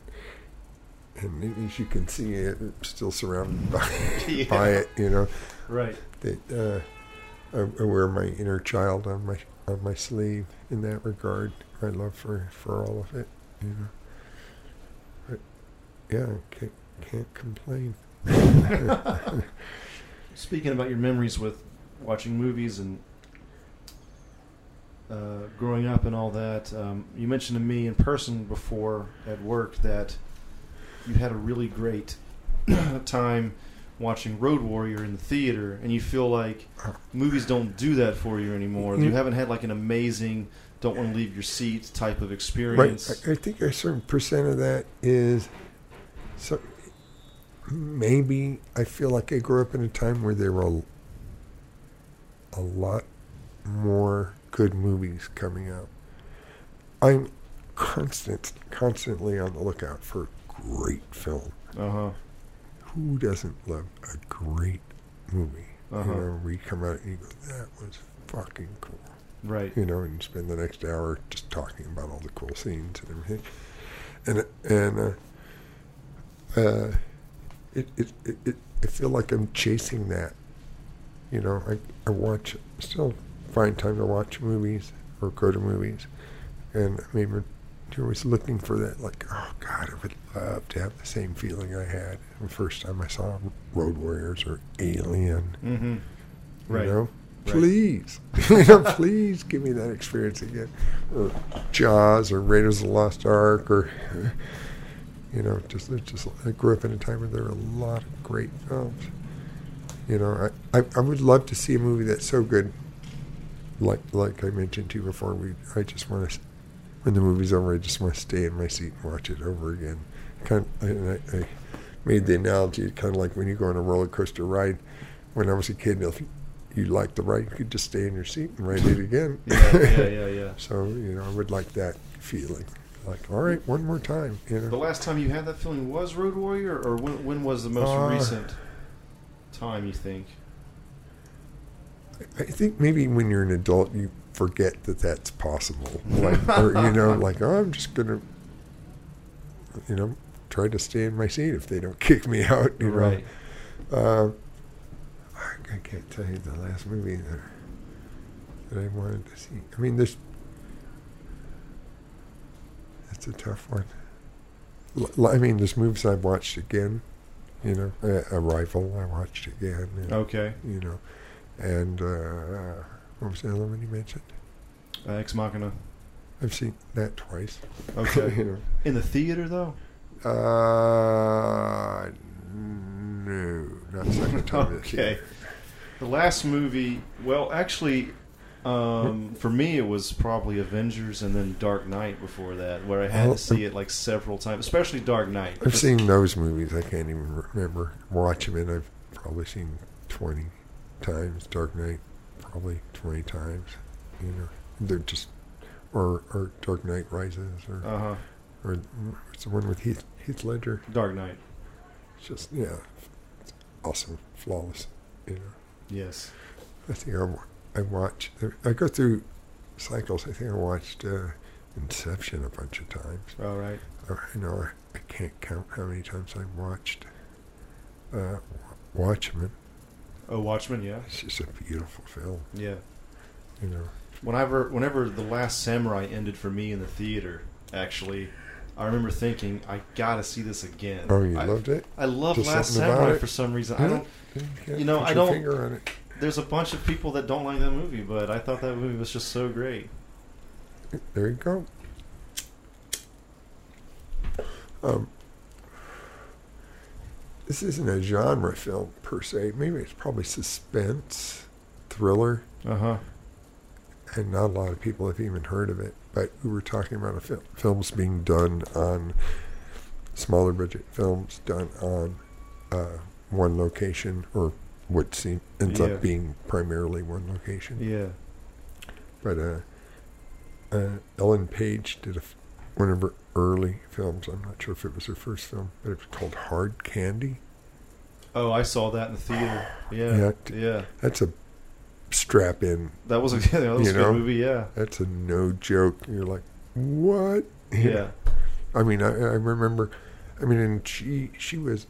And as you can see, I'm still surrounded *laughs* by, Yeah. by it. You know, Right. that uh, I, I wear my inner child on my on my sleeve in that regard. My love for, for all of it, you know. But yeah, can't can't complain. *laughs* Speaking about your memories with watching movies and uh, growing up and all that, um, you mentioned to me in person before at work that you had a really great *clears throat* time watching Road Warrior in the theater, and you feel like movies don't do that for you anymore. You Mm. haven't had like an amazing, don't want to leave your seat type of Right. experience. I, I think a certain percent of that is so. Maybe I feel like I grew up in a time where there were a, a lot more good movies coming out. I'm constant, constantly on the lookout for great film. Uh huh. Who doesn't love a great movie? Uh-huh. You know, you come out and you go, that was fucking cool. Right. You know, and spend the next hour just talking about all the cool scenes and everything. And and uh, uh, it, it, it, it I feel like I'm chasing that. You know, I I watch still find time to watch movies or go to movies, and maybe you're always looking for that. Like, oh God, I would love to have the same feeling I had the first time I saw Road Warriors or Alien. Mm-hmm. Right. You know, Right. please, *laughs* you know, please give me that experience again, or Jaws, or Raiders of the Lost Ark, or *laughs* you know, just just I grew up in a time where there were a lot of great films. You know, I, I I would love to see a movie that's so good, like like I mentioned to you before. We I just want to, when the movie's over, I just want to stay in my seat and watch it over again. Kind of, and I, I made the analogy kind of like when you go on a roller coaster ride. When I was a kid, if you liked the ride, you could just stay in your seat and ride it again. *laughs* Yeah, yeah, yeah, yeah. *laughs* So you know, I would like that feeling. Like, all right, one more time. You The last time you had that feeling was Road Warrior, or when, when was the most Uh, recent time you think? I think maybe when you're an adult, you forget that that's possible. Like, or you know, *laughs* like, oh, I'm just gonna, you know, try to stay in my seat if they don't *laughs* kick me out. You know, Right. Uh, I, I can't tell you the last movie that, that I wanted to see. I mean, there's. It's a tough one. L- I mean, there's movies I've watched again. You know, uh, Arrival I watched again. and, Okay. You know, and uh, what was the other one you mentioned? Uh, Ex Machina. I've seen that twice. Okay. *laughs* you know. In the theater though. Uh, no, not second time. Okay. The last movie, well, actually, um, *laughs* for me, it was probably Avengers and then Dark Knight before that, where I had Well, to see it like several times, especially Dark Knight. I've seen those movies. I can't even remember watching them. I've probably seen twenty times. Dark Knight, probably twenty times. You know, they're just or or Dark Knight Rises or Uh huh. or it's the one with Heath Heath Ledger. Dark Knight. It's just yeah, it's awesome, flawless. You know, Yes. I think I, I watch. I go through cycles. I think I watched uh, Inception a bunch of times. All right. You know, I, I can't count how many times I've watched uh, Watchmen. Oh, Watchmen. Yeah. It's just a beautiful film. Yeah. You know, Whenever, whenever the Last Samurai ended for me in the theater, actually, I remember thinking, I gotta see this again. oh, you I, loved it. I love Just Last Samurai for some reason. Yeah. I don't. You know, I don't- Finger on it. There's a bunch of people that don't like that movie, but I thought that movie was just so great. There you go. Um, this isn't a genre film per se. Maybe it's probably suspense, thriller, Uh huh. and not a lot of people have even heard of it. But we were talking about a fil- films being done on smaller budget films done on uh, one location, or what seem, ends Yeah. up being primarily one location. Yeah. But uh, uh, Ellen Page did a f- one of her early films. I'm not sure if it was her first film, but it was called Hard Candy. Oh, I saw that in the theater. *sighs* Yeah. Yeah. Yeah. That's a strap in. That was a yeah, *laughs* that was a good movie. Yeah. That's a no joke. You're like, what? *laughs* Yeah. I mean, I, I remember. I mean, and she she was.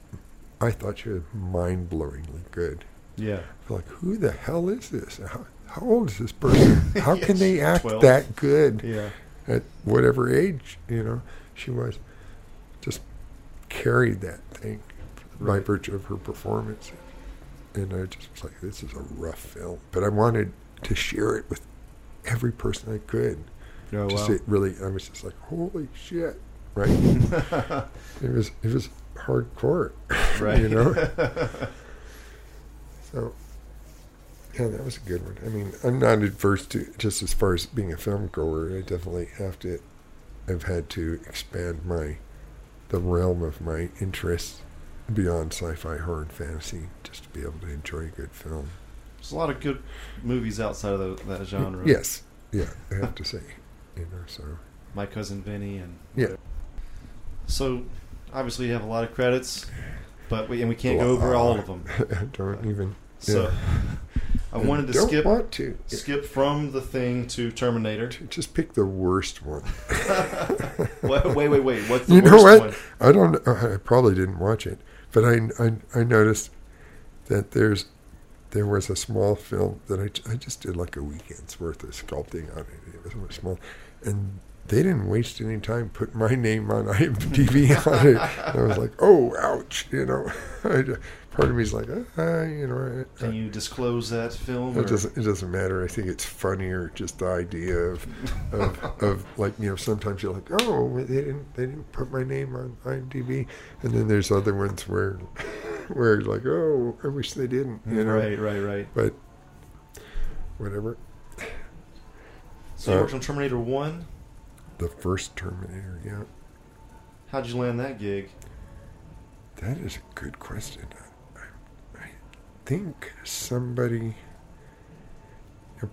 I thought she was mind blowingly good. Yeah. Like, who the hell is this? How, how old is this person? *laughs* How Yeah, can they act 12. that good? Yeah. At whatever age, you know, she was just carried that thing by Right. virtue of her performance. And I just was like, this is a rough film. But I wanted to share it with every person I could. Oh just wow. it really, I was just like, holy shit, right? *laughs* it was, it was hardcore, *laughs* right. you know? *laughs* So, yeah, that was a good one. I mean, I'm not adverse to just as far as being a film goer. I definitely have to. I've had to expand my the realm of my interests beyond sci-fi, horror, and fantasy, just to be able to enjoy a good film. There's a lot of good movies outside of the, that genre. Yes, yeah, I have to say, you know. So My cousin Vinny and Yeah. So obviously you have a lot of credits, but we and we can't go over all of them. *laughs* don't even. So I wanted to don't skip want to skip from the thing to Terminator. just pick the worst one. *laughs* wait, wait, wait, wait. What's the You know what? one? I don't. I probably didn't watch it, but I, I I noticed that there's there was a small film that I I just did like a weekend's worth of sculpting on it. It was really small, and they didn't waste any time putting my name on *laughs* IMDb on it. And I was like, oh, ouch, you know. *laughs* I, part of me is like, ah, you know. Can you disclose that film? it or- doesn't. It doesn't matter. I think it's funnier just the idea of, of, *laughs* of like you know. Sometimes you're like, oh, they didn't. They didn't put my name on IMDb, and then there's other ones where, *laughs* where it's like, oh, I wish they didn't. You know. Right, right, right. But whatever. So you Uh, worked on Terminator One. The first Terminator. Yeah, How'd you land that gig? that is a good question. Think somebody.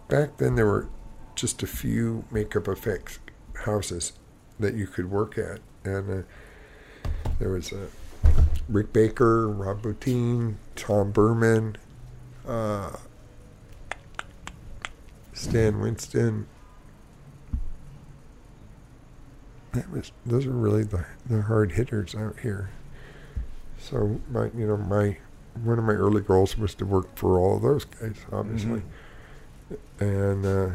back then, there were just a few makeup effects houses that you could work at, and uh, there was uh, Rick Baker, Rob Bottin, Tom Burman, uh, Stan Winston. That was those are really the, the hard hitters out here. So my you know my one of my early goals was to work for all of those guys, obviously. And uh,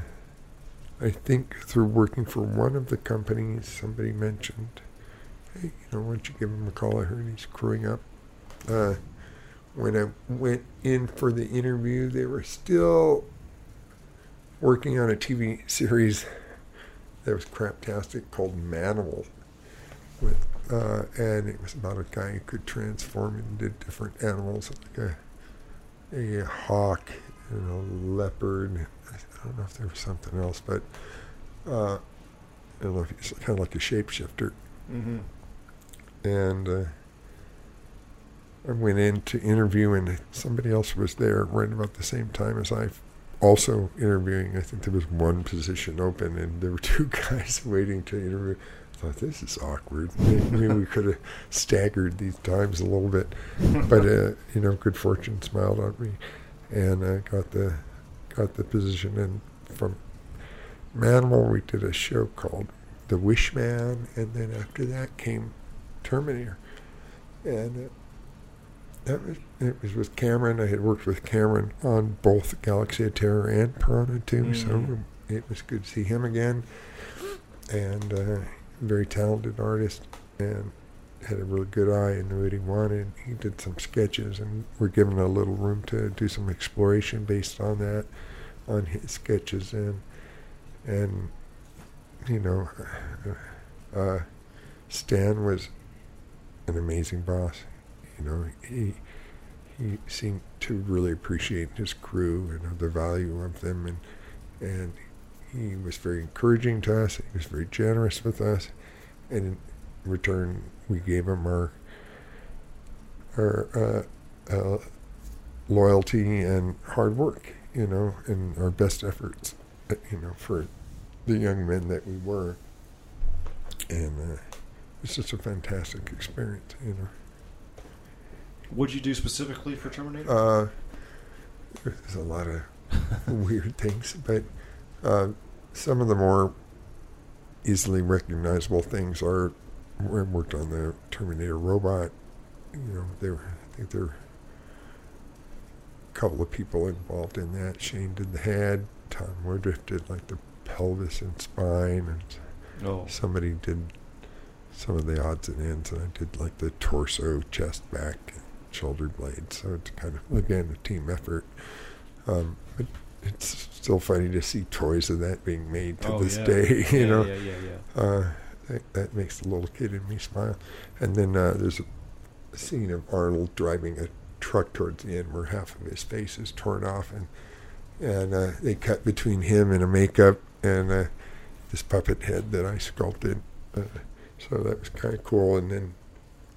I think through working for one of the companies, somebody mentioned, hey, you know, why don't you give him a call? I heard he's crewing up. Uh, when I went in for the interview, they were still working on a TV series that was craptastic called Manimal, with uh, and it was about a guy who could transform into different animals, like a a hawk and a leopard. I don't know if there was something else, but uh, I don't know if he's kind of like a shapeshifter. Mm-hmm. And uh, I went in to interview, and somebody else was there right about the same time as I, also interviewing. I think there was one position open, and there were *laughs* two guys waiting to interview. I thought this is awkward. Maybe we could have staggered these times a little bit, but uh, you know, good fortune smiled on me, and I got the got the position. And from Manimal, we did a show called The Wish Man, and then after that came Terminator, and. Uh, that was it was with Cameron. I had worked with Cameron on both Galaxy of Terror and Piranha 2, Mm. so it was good to see him again. And uh, very talented artist, and had a really good eye and knew what he wanted. He did some sketches, and we're given a little room to do some exploration based on that, on his sketches, and and you know, uh, Stan was an amazing boss. You know, he he seemed to really appreciate his crew and the value of them, and and he was very encouraging to us. He was very generous with us, and in return, we gave him our our uh, uh, loyalty and hard work. You know, and our best efforts. uh, You know, for the young men that we were, and uh, it's just a fantastic experience. You know. What'd you do specifically for Terminator? Uh, there's a lot of *laughs* weird things, but uh, some of the more easily recognizable things are I worked on the Terminator robot. You know, there I think there were a couple of people involved in that. Shane did the head. Tom Woodruff did like the pelvis and spine, and oh, somebody did some of the odds and ends, and I did like the torso, chest, back, and shoulder blades. So it's kind of again a team effort. Um, but it's still funny to see toys of that being made to Oh, this yeah. day. *laughs* You yeah, know, yeah, yeah, yeah. uh, that, that makes the little kid in me smile. And then uh, there's a scene of Arnold driving a truck towards the end where half of his face is torn off, and and uh, they cut between him and a makeup and uh, this puppet head that I sculpted. Uh, so that was kind of cool. And then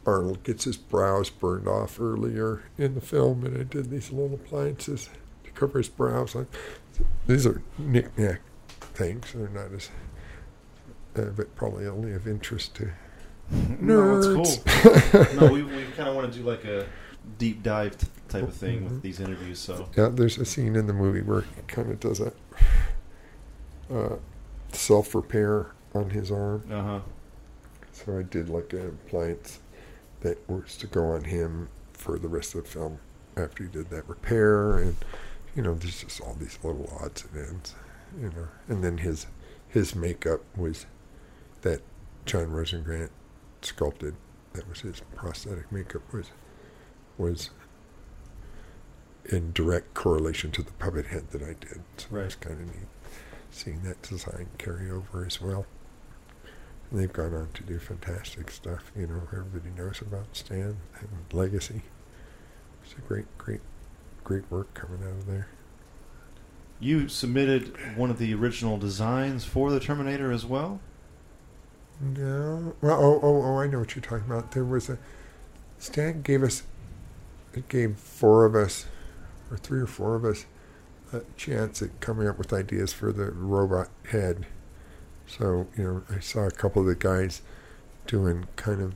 Arnold gets his brows burned off earlier in the film, and I did these little appliances cover his brows. Like these are knick-knack things. They're not as, uh, but probably only of interest to No, nerds. cool. *laughs* no, we, we kind of want to do like a deep dive type of thing Mhm. with these interviews. So Yeah, there's a scene in the movie where he kind of does a uh, self repair on his arm. uh huh. So I did like an appliance that was to go on him for the rest of the film after he did that repair, and you know, there's just all these little odds and ends, you know. And then his his makeup was that John Rosengrant sculpted. That was his prosthetic makeup was was in direct correlation to the puppet head that I did. So it was Right. kind of neat seeing that design carry over as well. And they've gone on to do fantastic stuff. You know, everybody knows about Stan and Legacy. It's a great, great, great work coming out of there. You submitted one of the original designs for the Terminator as well. No, well, oh, oh, oh, I know what you're talking about. There was a Stan gave us, it gave four of us, or three or four of us, a chance at coming up with ideas for the robot head. So you know, I saw a couple of the guys doing kind of,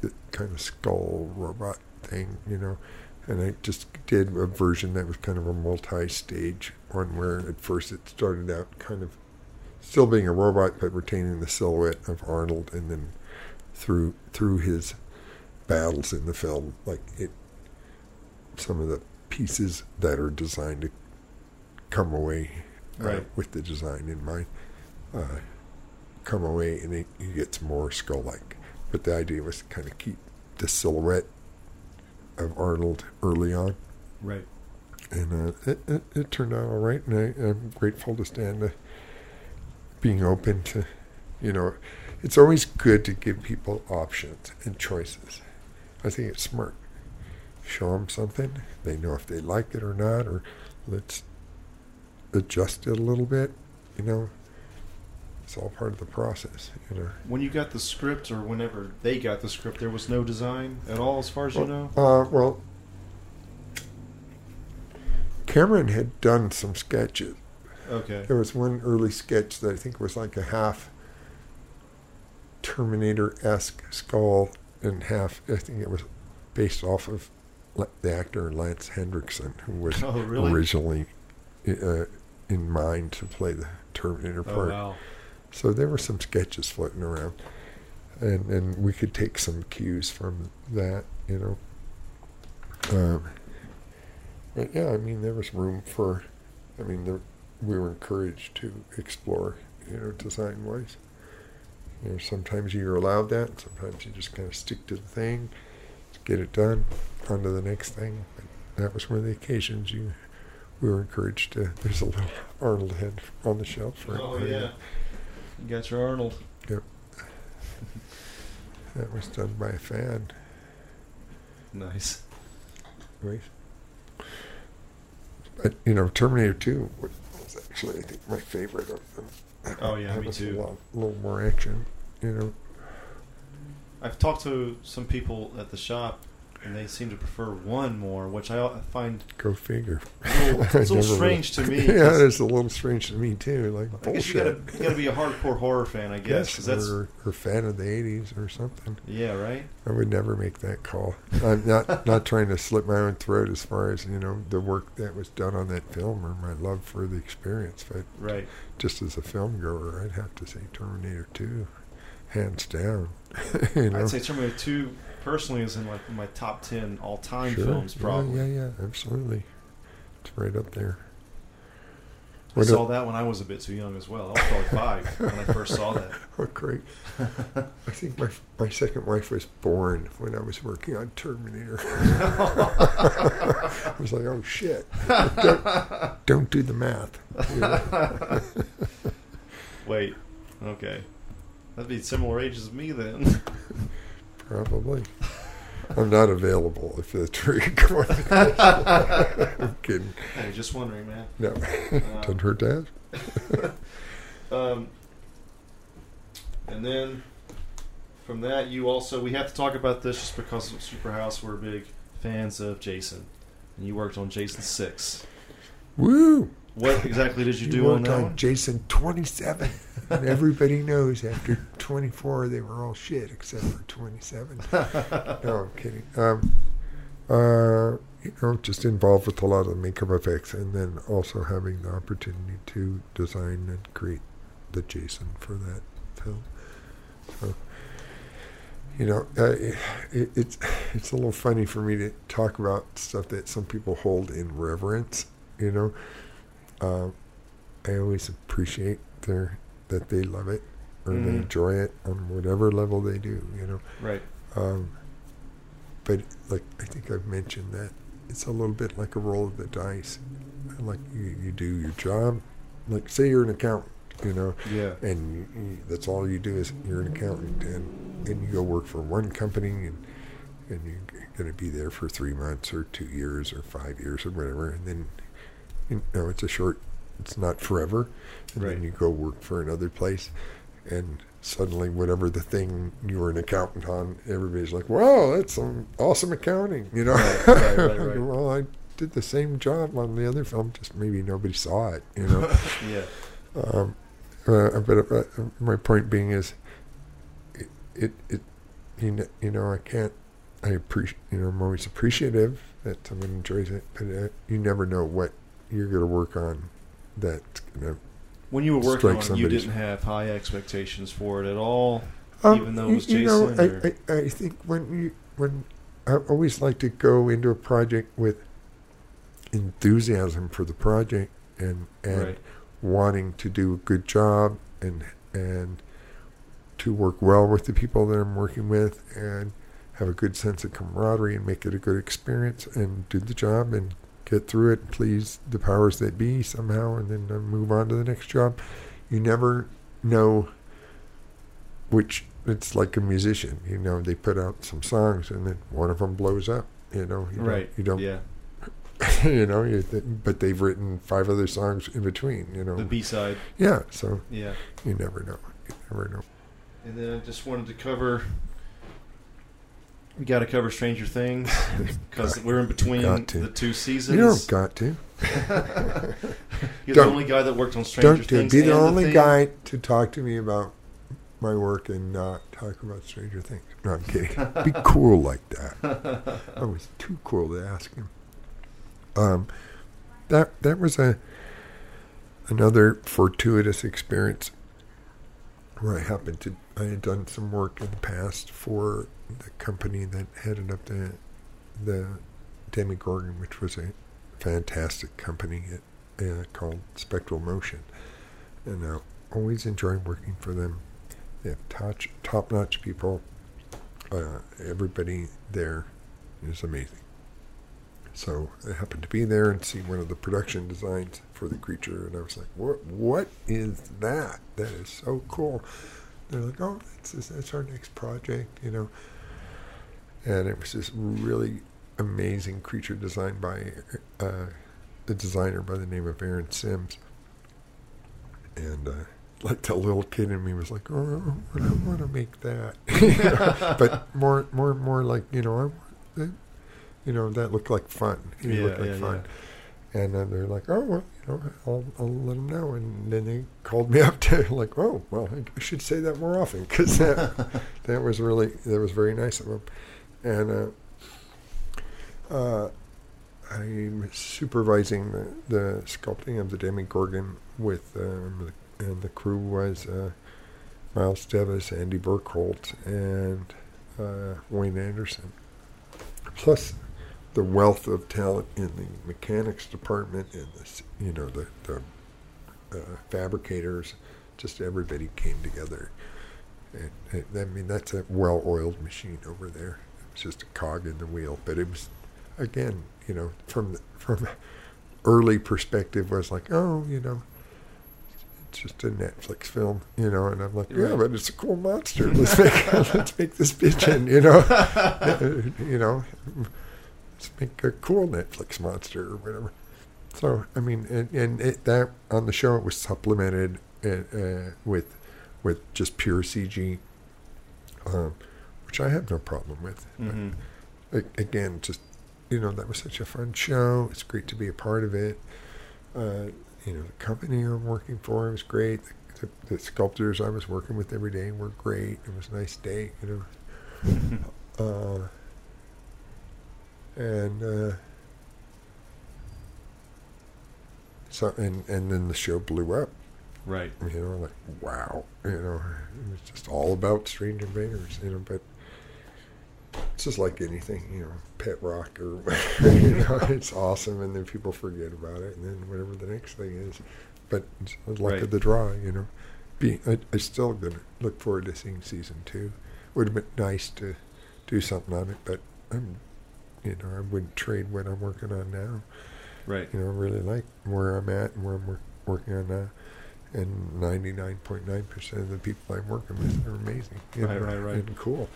the kind of skull robot thing, you know, and I just did a version that was kind of a multi-stage one where at first it started out kind of still being a robot but retaining the silhouette of Arnold and then through through his battles in the film like it some of the pieces that are designed to come away uh, Right. with the design in mind uh, come away and it, it gets more skull like but the idea was to kind of keep the silhouette of Arnold early on Right. and uh, it, it, it turned out all right and I, I'm grateful to Stan to being open to You know, it's always good to give people options and choices. I think it's smart. Show them something, they know if they like it or not, or let's adjust it a little bit. You know, it's all part of the process. You know. When you got the script, or whenever they got the script, there was no design at all, as far as you know. Uh, well, Cameron had done some sketches. Okay. There was one early sketch that I think was like a half Terminator esque skull and half, I think it was based off of the actor Lance Henriksen, who was Oh, really? originally uh, in mind to play the Terminator Oh part. wow. So there were some sketches floating around, and and we could take some cues from that, you know. Um, but yeah, I mean, there was room for. I mean, there, we were encouraged to explore, you know, design wise. You know, sometimes you're allowed that. Sometimes you just kind of stick to the thing, get it done, on to the next thing. That was one of the occasions you. We were encouraged to. There's a little Arnold head on the shelf. right Oh yeah. You got your Arnold. Yep. *laughs* that was done by a fan. Nice. Right. But you know, Terminator Two was actually I think my favorite of them. Oh, yeah, me too. A, lot, a little more action, you know. I've talked to some people at the shop, and they seem to prefer one more, which I find Go figure. *laughs* little, it's a *laughs* little strange to me. *laughs* yeah, it's a little strange to me too. Like I guess you bullshit. gotta, you gotta be a hardcore horror fan, I guess, Yes, that's or, or fan of the '80s or something. yeah, right. I would never make that call. I'm not not trying to slit my own throat as far as you know the work that was done on that film or my love for the experience, but Right. just as a film goer, I'd have to say Terminator 2, hands down. you know, I'd say Terminator 2 personally is in like my top 10 all time Sure. films, probably. Yeah, yeah, absolutely. It's right up there. I What saw that when I was a bit too young as well. I was probably five *laughs* when I first saw that. *laughs* Oh, great. *laughs* I think my my second wife was born when I was working on Terminator. I was like, oh shit! Don't, don't do the math. you know? Wait, okay. That'd be similar ages as me then. Probably. I'm not available if the tree. *laughs* *laughs* I'm kidding. hey, just wondering, man. No, doesn't hurt to ask. *laughs* Um, and then from that, you also we have to talk about this just because of Superhouse. We're big fans of Jason, and you worked on Jason Six. Woo! What exactly did you You do on that on? Jason 27, and everybody knows after 24 they were all shit except for 27. *laughs* no, I'm kidding. Um, uh, you know, just involved with a lot of makeup effects, and then also having the opportunity to design and create the Jason for that film. So, you know, uh, it, it's it's a little funny for me to talk about stuff that some people hold in reverence. You know, uh, I always appreciate their that they love it or they Mhm. enjoy it on whatever level they do. You know. Right. Um, but like I think I've mentioned that it's a little bit like a roll of the dice. Like you, you do your job. Like say you're an accountant, you know, Yeah. and you, you, that's all you do is you're an accountant, and and you go work for one company, and and you're going to be there for three months or two years or five years or whatever, and then you know it's a short, it's not forever, and Right. then you go work for another place, and suddenly whatever the thing you were an accountant on, everybody's like, "Wow, that's some awesome accounting," you know. Right, right, *laughs* well, I did the same job on the other film, just maybe nobody saw it, you know. *laughs* yeah. Um, uh, but uh, my point being is, it, it, it you, know, you know, I can't, I appreciate, you know, I'm always appreciative that someone enjoys it, but uh, you never know what you're going to work on to. When you were working on it, you didn't have high expectations for it at all. Um, Even though it was you, you know, Jason, I, I, I think when you, when, I always like to go into a project with enthusiasm for the project and, and Right. wanting to do a good job and and to work well with the people that I'm working with and have a good sense of camaraderie and make it a good experience and do the job and get through it please the powers that be somehow and then uh, move on to the next job. You never know which it's like a musician. You know, they put out some songs and then one of them blows up. You know, you right. Don't, you don't. Yeah. *laughs* you know, you th- but they've written five other songs in between. You know. The B side. yeah. So Yeah. you never know. You never know. And then I just wanted to cover. We got to cover Stranger Things *laughs* because we're in between Got to. the two seasons. You don't got to. *laughs* You're the Don't- only guy that worked on Stranger Things. Don't do, Things. be the and only thing. guy to talk to me about my work and not talk about Stranger Things. No, I'm kidding. be *laughs* cool like that. I was too cool to ask him. Um, that that was a another fortuitous experience where I happened to I had done some work in the past for the company that headed up the the Demogorgon, which was a fantastic company uh, called Spectral Motion, and I always enjoy working for them. They have top top notch people. Uh, everybody there is amazing. So I happened to be there and see one of the production designs for the creature, and I was like, "What? What is that? That is so cool!" They're like, "Oh, that's that's our next project," you know. And it was this really amazing creature designed by uh, a designer by the name of Aaron Sims. And uh, like the little kid in me was like, "Oh, I want to make that," *laughs* You know, but more, more, more like you know, I, want that- you know, that looked like fun. It Yeah, looked like yeah, fun. And then they're like, "Oh, well, you know, I'll, I'll let them know." And then they called me *laughs* up to like, "Oh, well, I should say that more often because that *laughs* that was really that was very nice of them." And uh, uh, I'm supervising the, the sculpting of the Demogorgon with um, the, and the crew was uh, Miles Teves, Andy Bergholtz, and uh, Wayne Anderson. Plus, the wealth of talent in the mechanics department and the you know the the uh, fabricators, just everybody came together. And, and, I mean, that's a well-oiled machine over there. It was just a cog in the wheel, but it was, again, you know, from the, from early perspective was like, oh, you know, it's just a Netflix film, you know, and I'm like, yeah, Right. but it's a cool monster. Let's make *laughs* let's make this bitch in, you know, *laughs* *laughs* you know, let's make a cool Netflix monster or whatever. So I mean, and, and it, that on the show it was supplemented uh, uh, with with just pure CG, um, which I have no problem with. hmm A- again, just you know, that was such a fun show. It's great to be a part of it. Uh, you know, the company I'm working for was great. The, the, the sculptors I was working with every day were great. It was a nice day, you know. *laughs* Uh, and uh, so, and and then the show blew up. Right. You know, like wow, you know, it was just all about Strange Invaders, you know. But it's just like anything, you know, pet rock or *laughs* you know, it's awesome, and then people forget about it, and then whatever the next thing is. But it's luck Right. of the draw, you know. Be I, I still gonna look forward to seeing season two. Would have been nice to do something on it, but I'm, you know, I wouldn't trade what I'm working on now Right. you know, I really like where I'm at and where I'm wor- working on now. And 99.9% of the people I'm working with are amazing. you Right, know, right, right. And cool.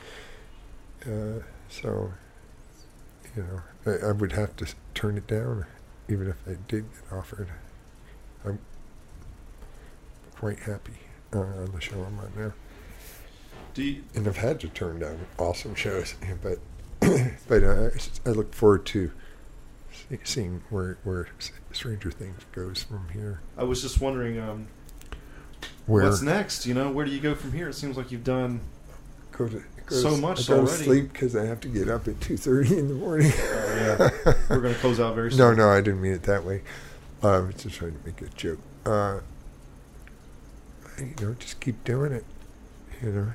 Uh, so, you know, I, I would have to turn it down even if I did get offered. I'm quite happy uh, on the show I'm on now. Do you, And I've had to turn down awesome shows, *laughs* but *coughs* but uh, I look forward to seeing where where Stranger Things goes from here. I was just wondering, um, Where what's next? You know, where do you go from here? It seems like you've done. go to go so to, much I go already. to sleep because I have to get up at two thirty in the morning. yeah. *laughs* We're going to close out very soon. no, no, I didn't mean it that way. I was just trying to make a joke. Uh, you know, just keep doing it. You know,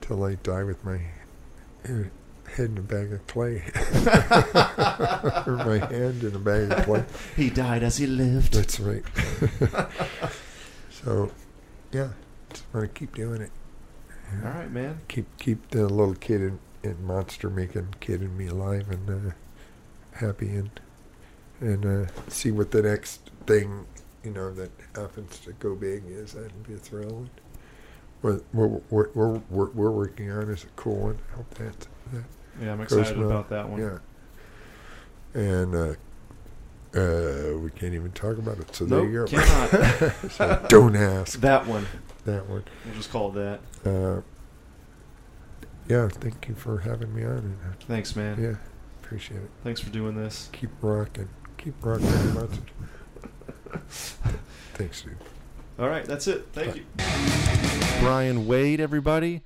till I die with my uh, head in a bag of clay, *laughs* or my hand in a bag of clay. He died as he lived. That's right. *laughs* so, yeah, just want to keep doing it. All right, man. Keep keep the little kid in, in monster making kid in me alive and uh, happy and and uh, see what the next thing you know that happens to go big is. That'd be a thrill. But what we're, we're, we're, we're working on is a cool one. I hope that, that Yeah, I'm excited well. about that one. Yeah. And uh, uh, we can't even talk about it. So there you go. cannot. *laughs* So don't ask that one. that one. We'll just call it that. Uh, yeah, thank you for having me on. Uh, Thanks, man. yeah, appreciate it. Thanks for doing this. Keep rocking. Keep rocking the. *laughs* Thanks, dude. All right, that's it. Thank you. Brian Wade, everybody,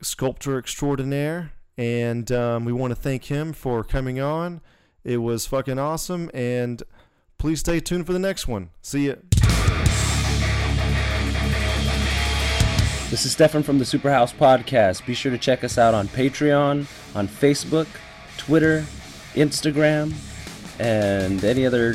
sculptor extraordinaire, and um, we want to thank him for coming on. It was fucking awesome, and please stay tuned for the next one. See ya. This is Stefan from the Superhouse Podcast. Be sure to check us out on Patreon, on Facebook, Twitter, Instagram, and any other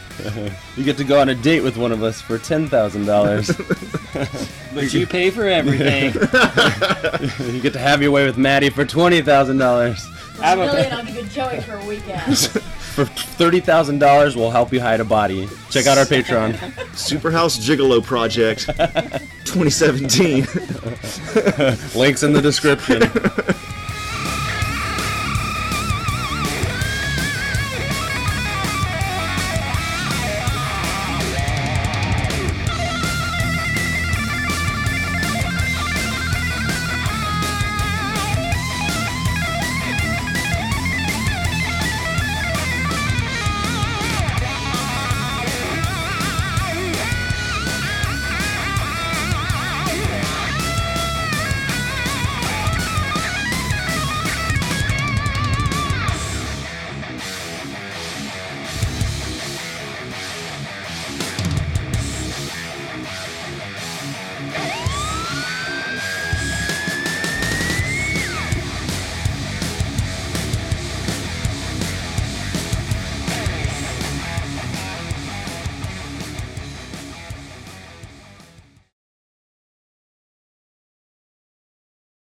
*laughs* You get to go on a date with one of us for ten thousand dollars. *laughs* But you pay for everything. *laughs* you get to have your way with Maddie for twenty thousand dollars. I have a- million, I'll give you Joey for a weekend. For thirty thousand dollars, we'll help you hide a body. Check out our Patreon. Superhouse Gigolo Project 2017. Links in the description.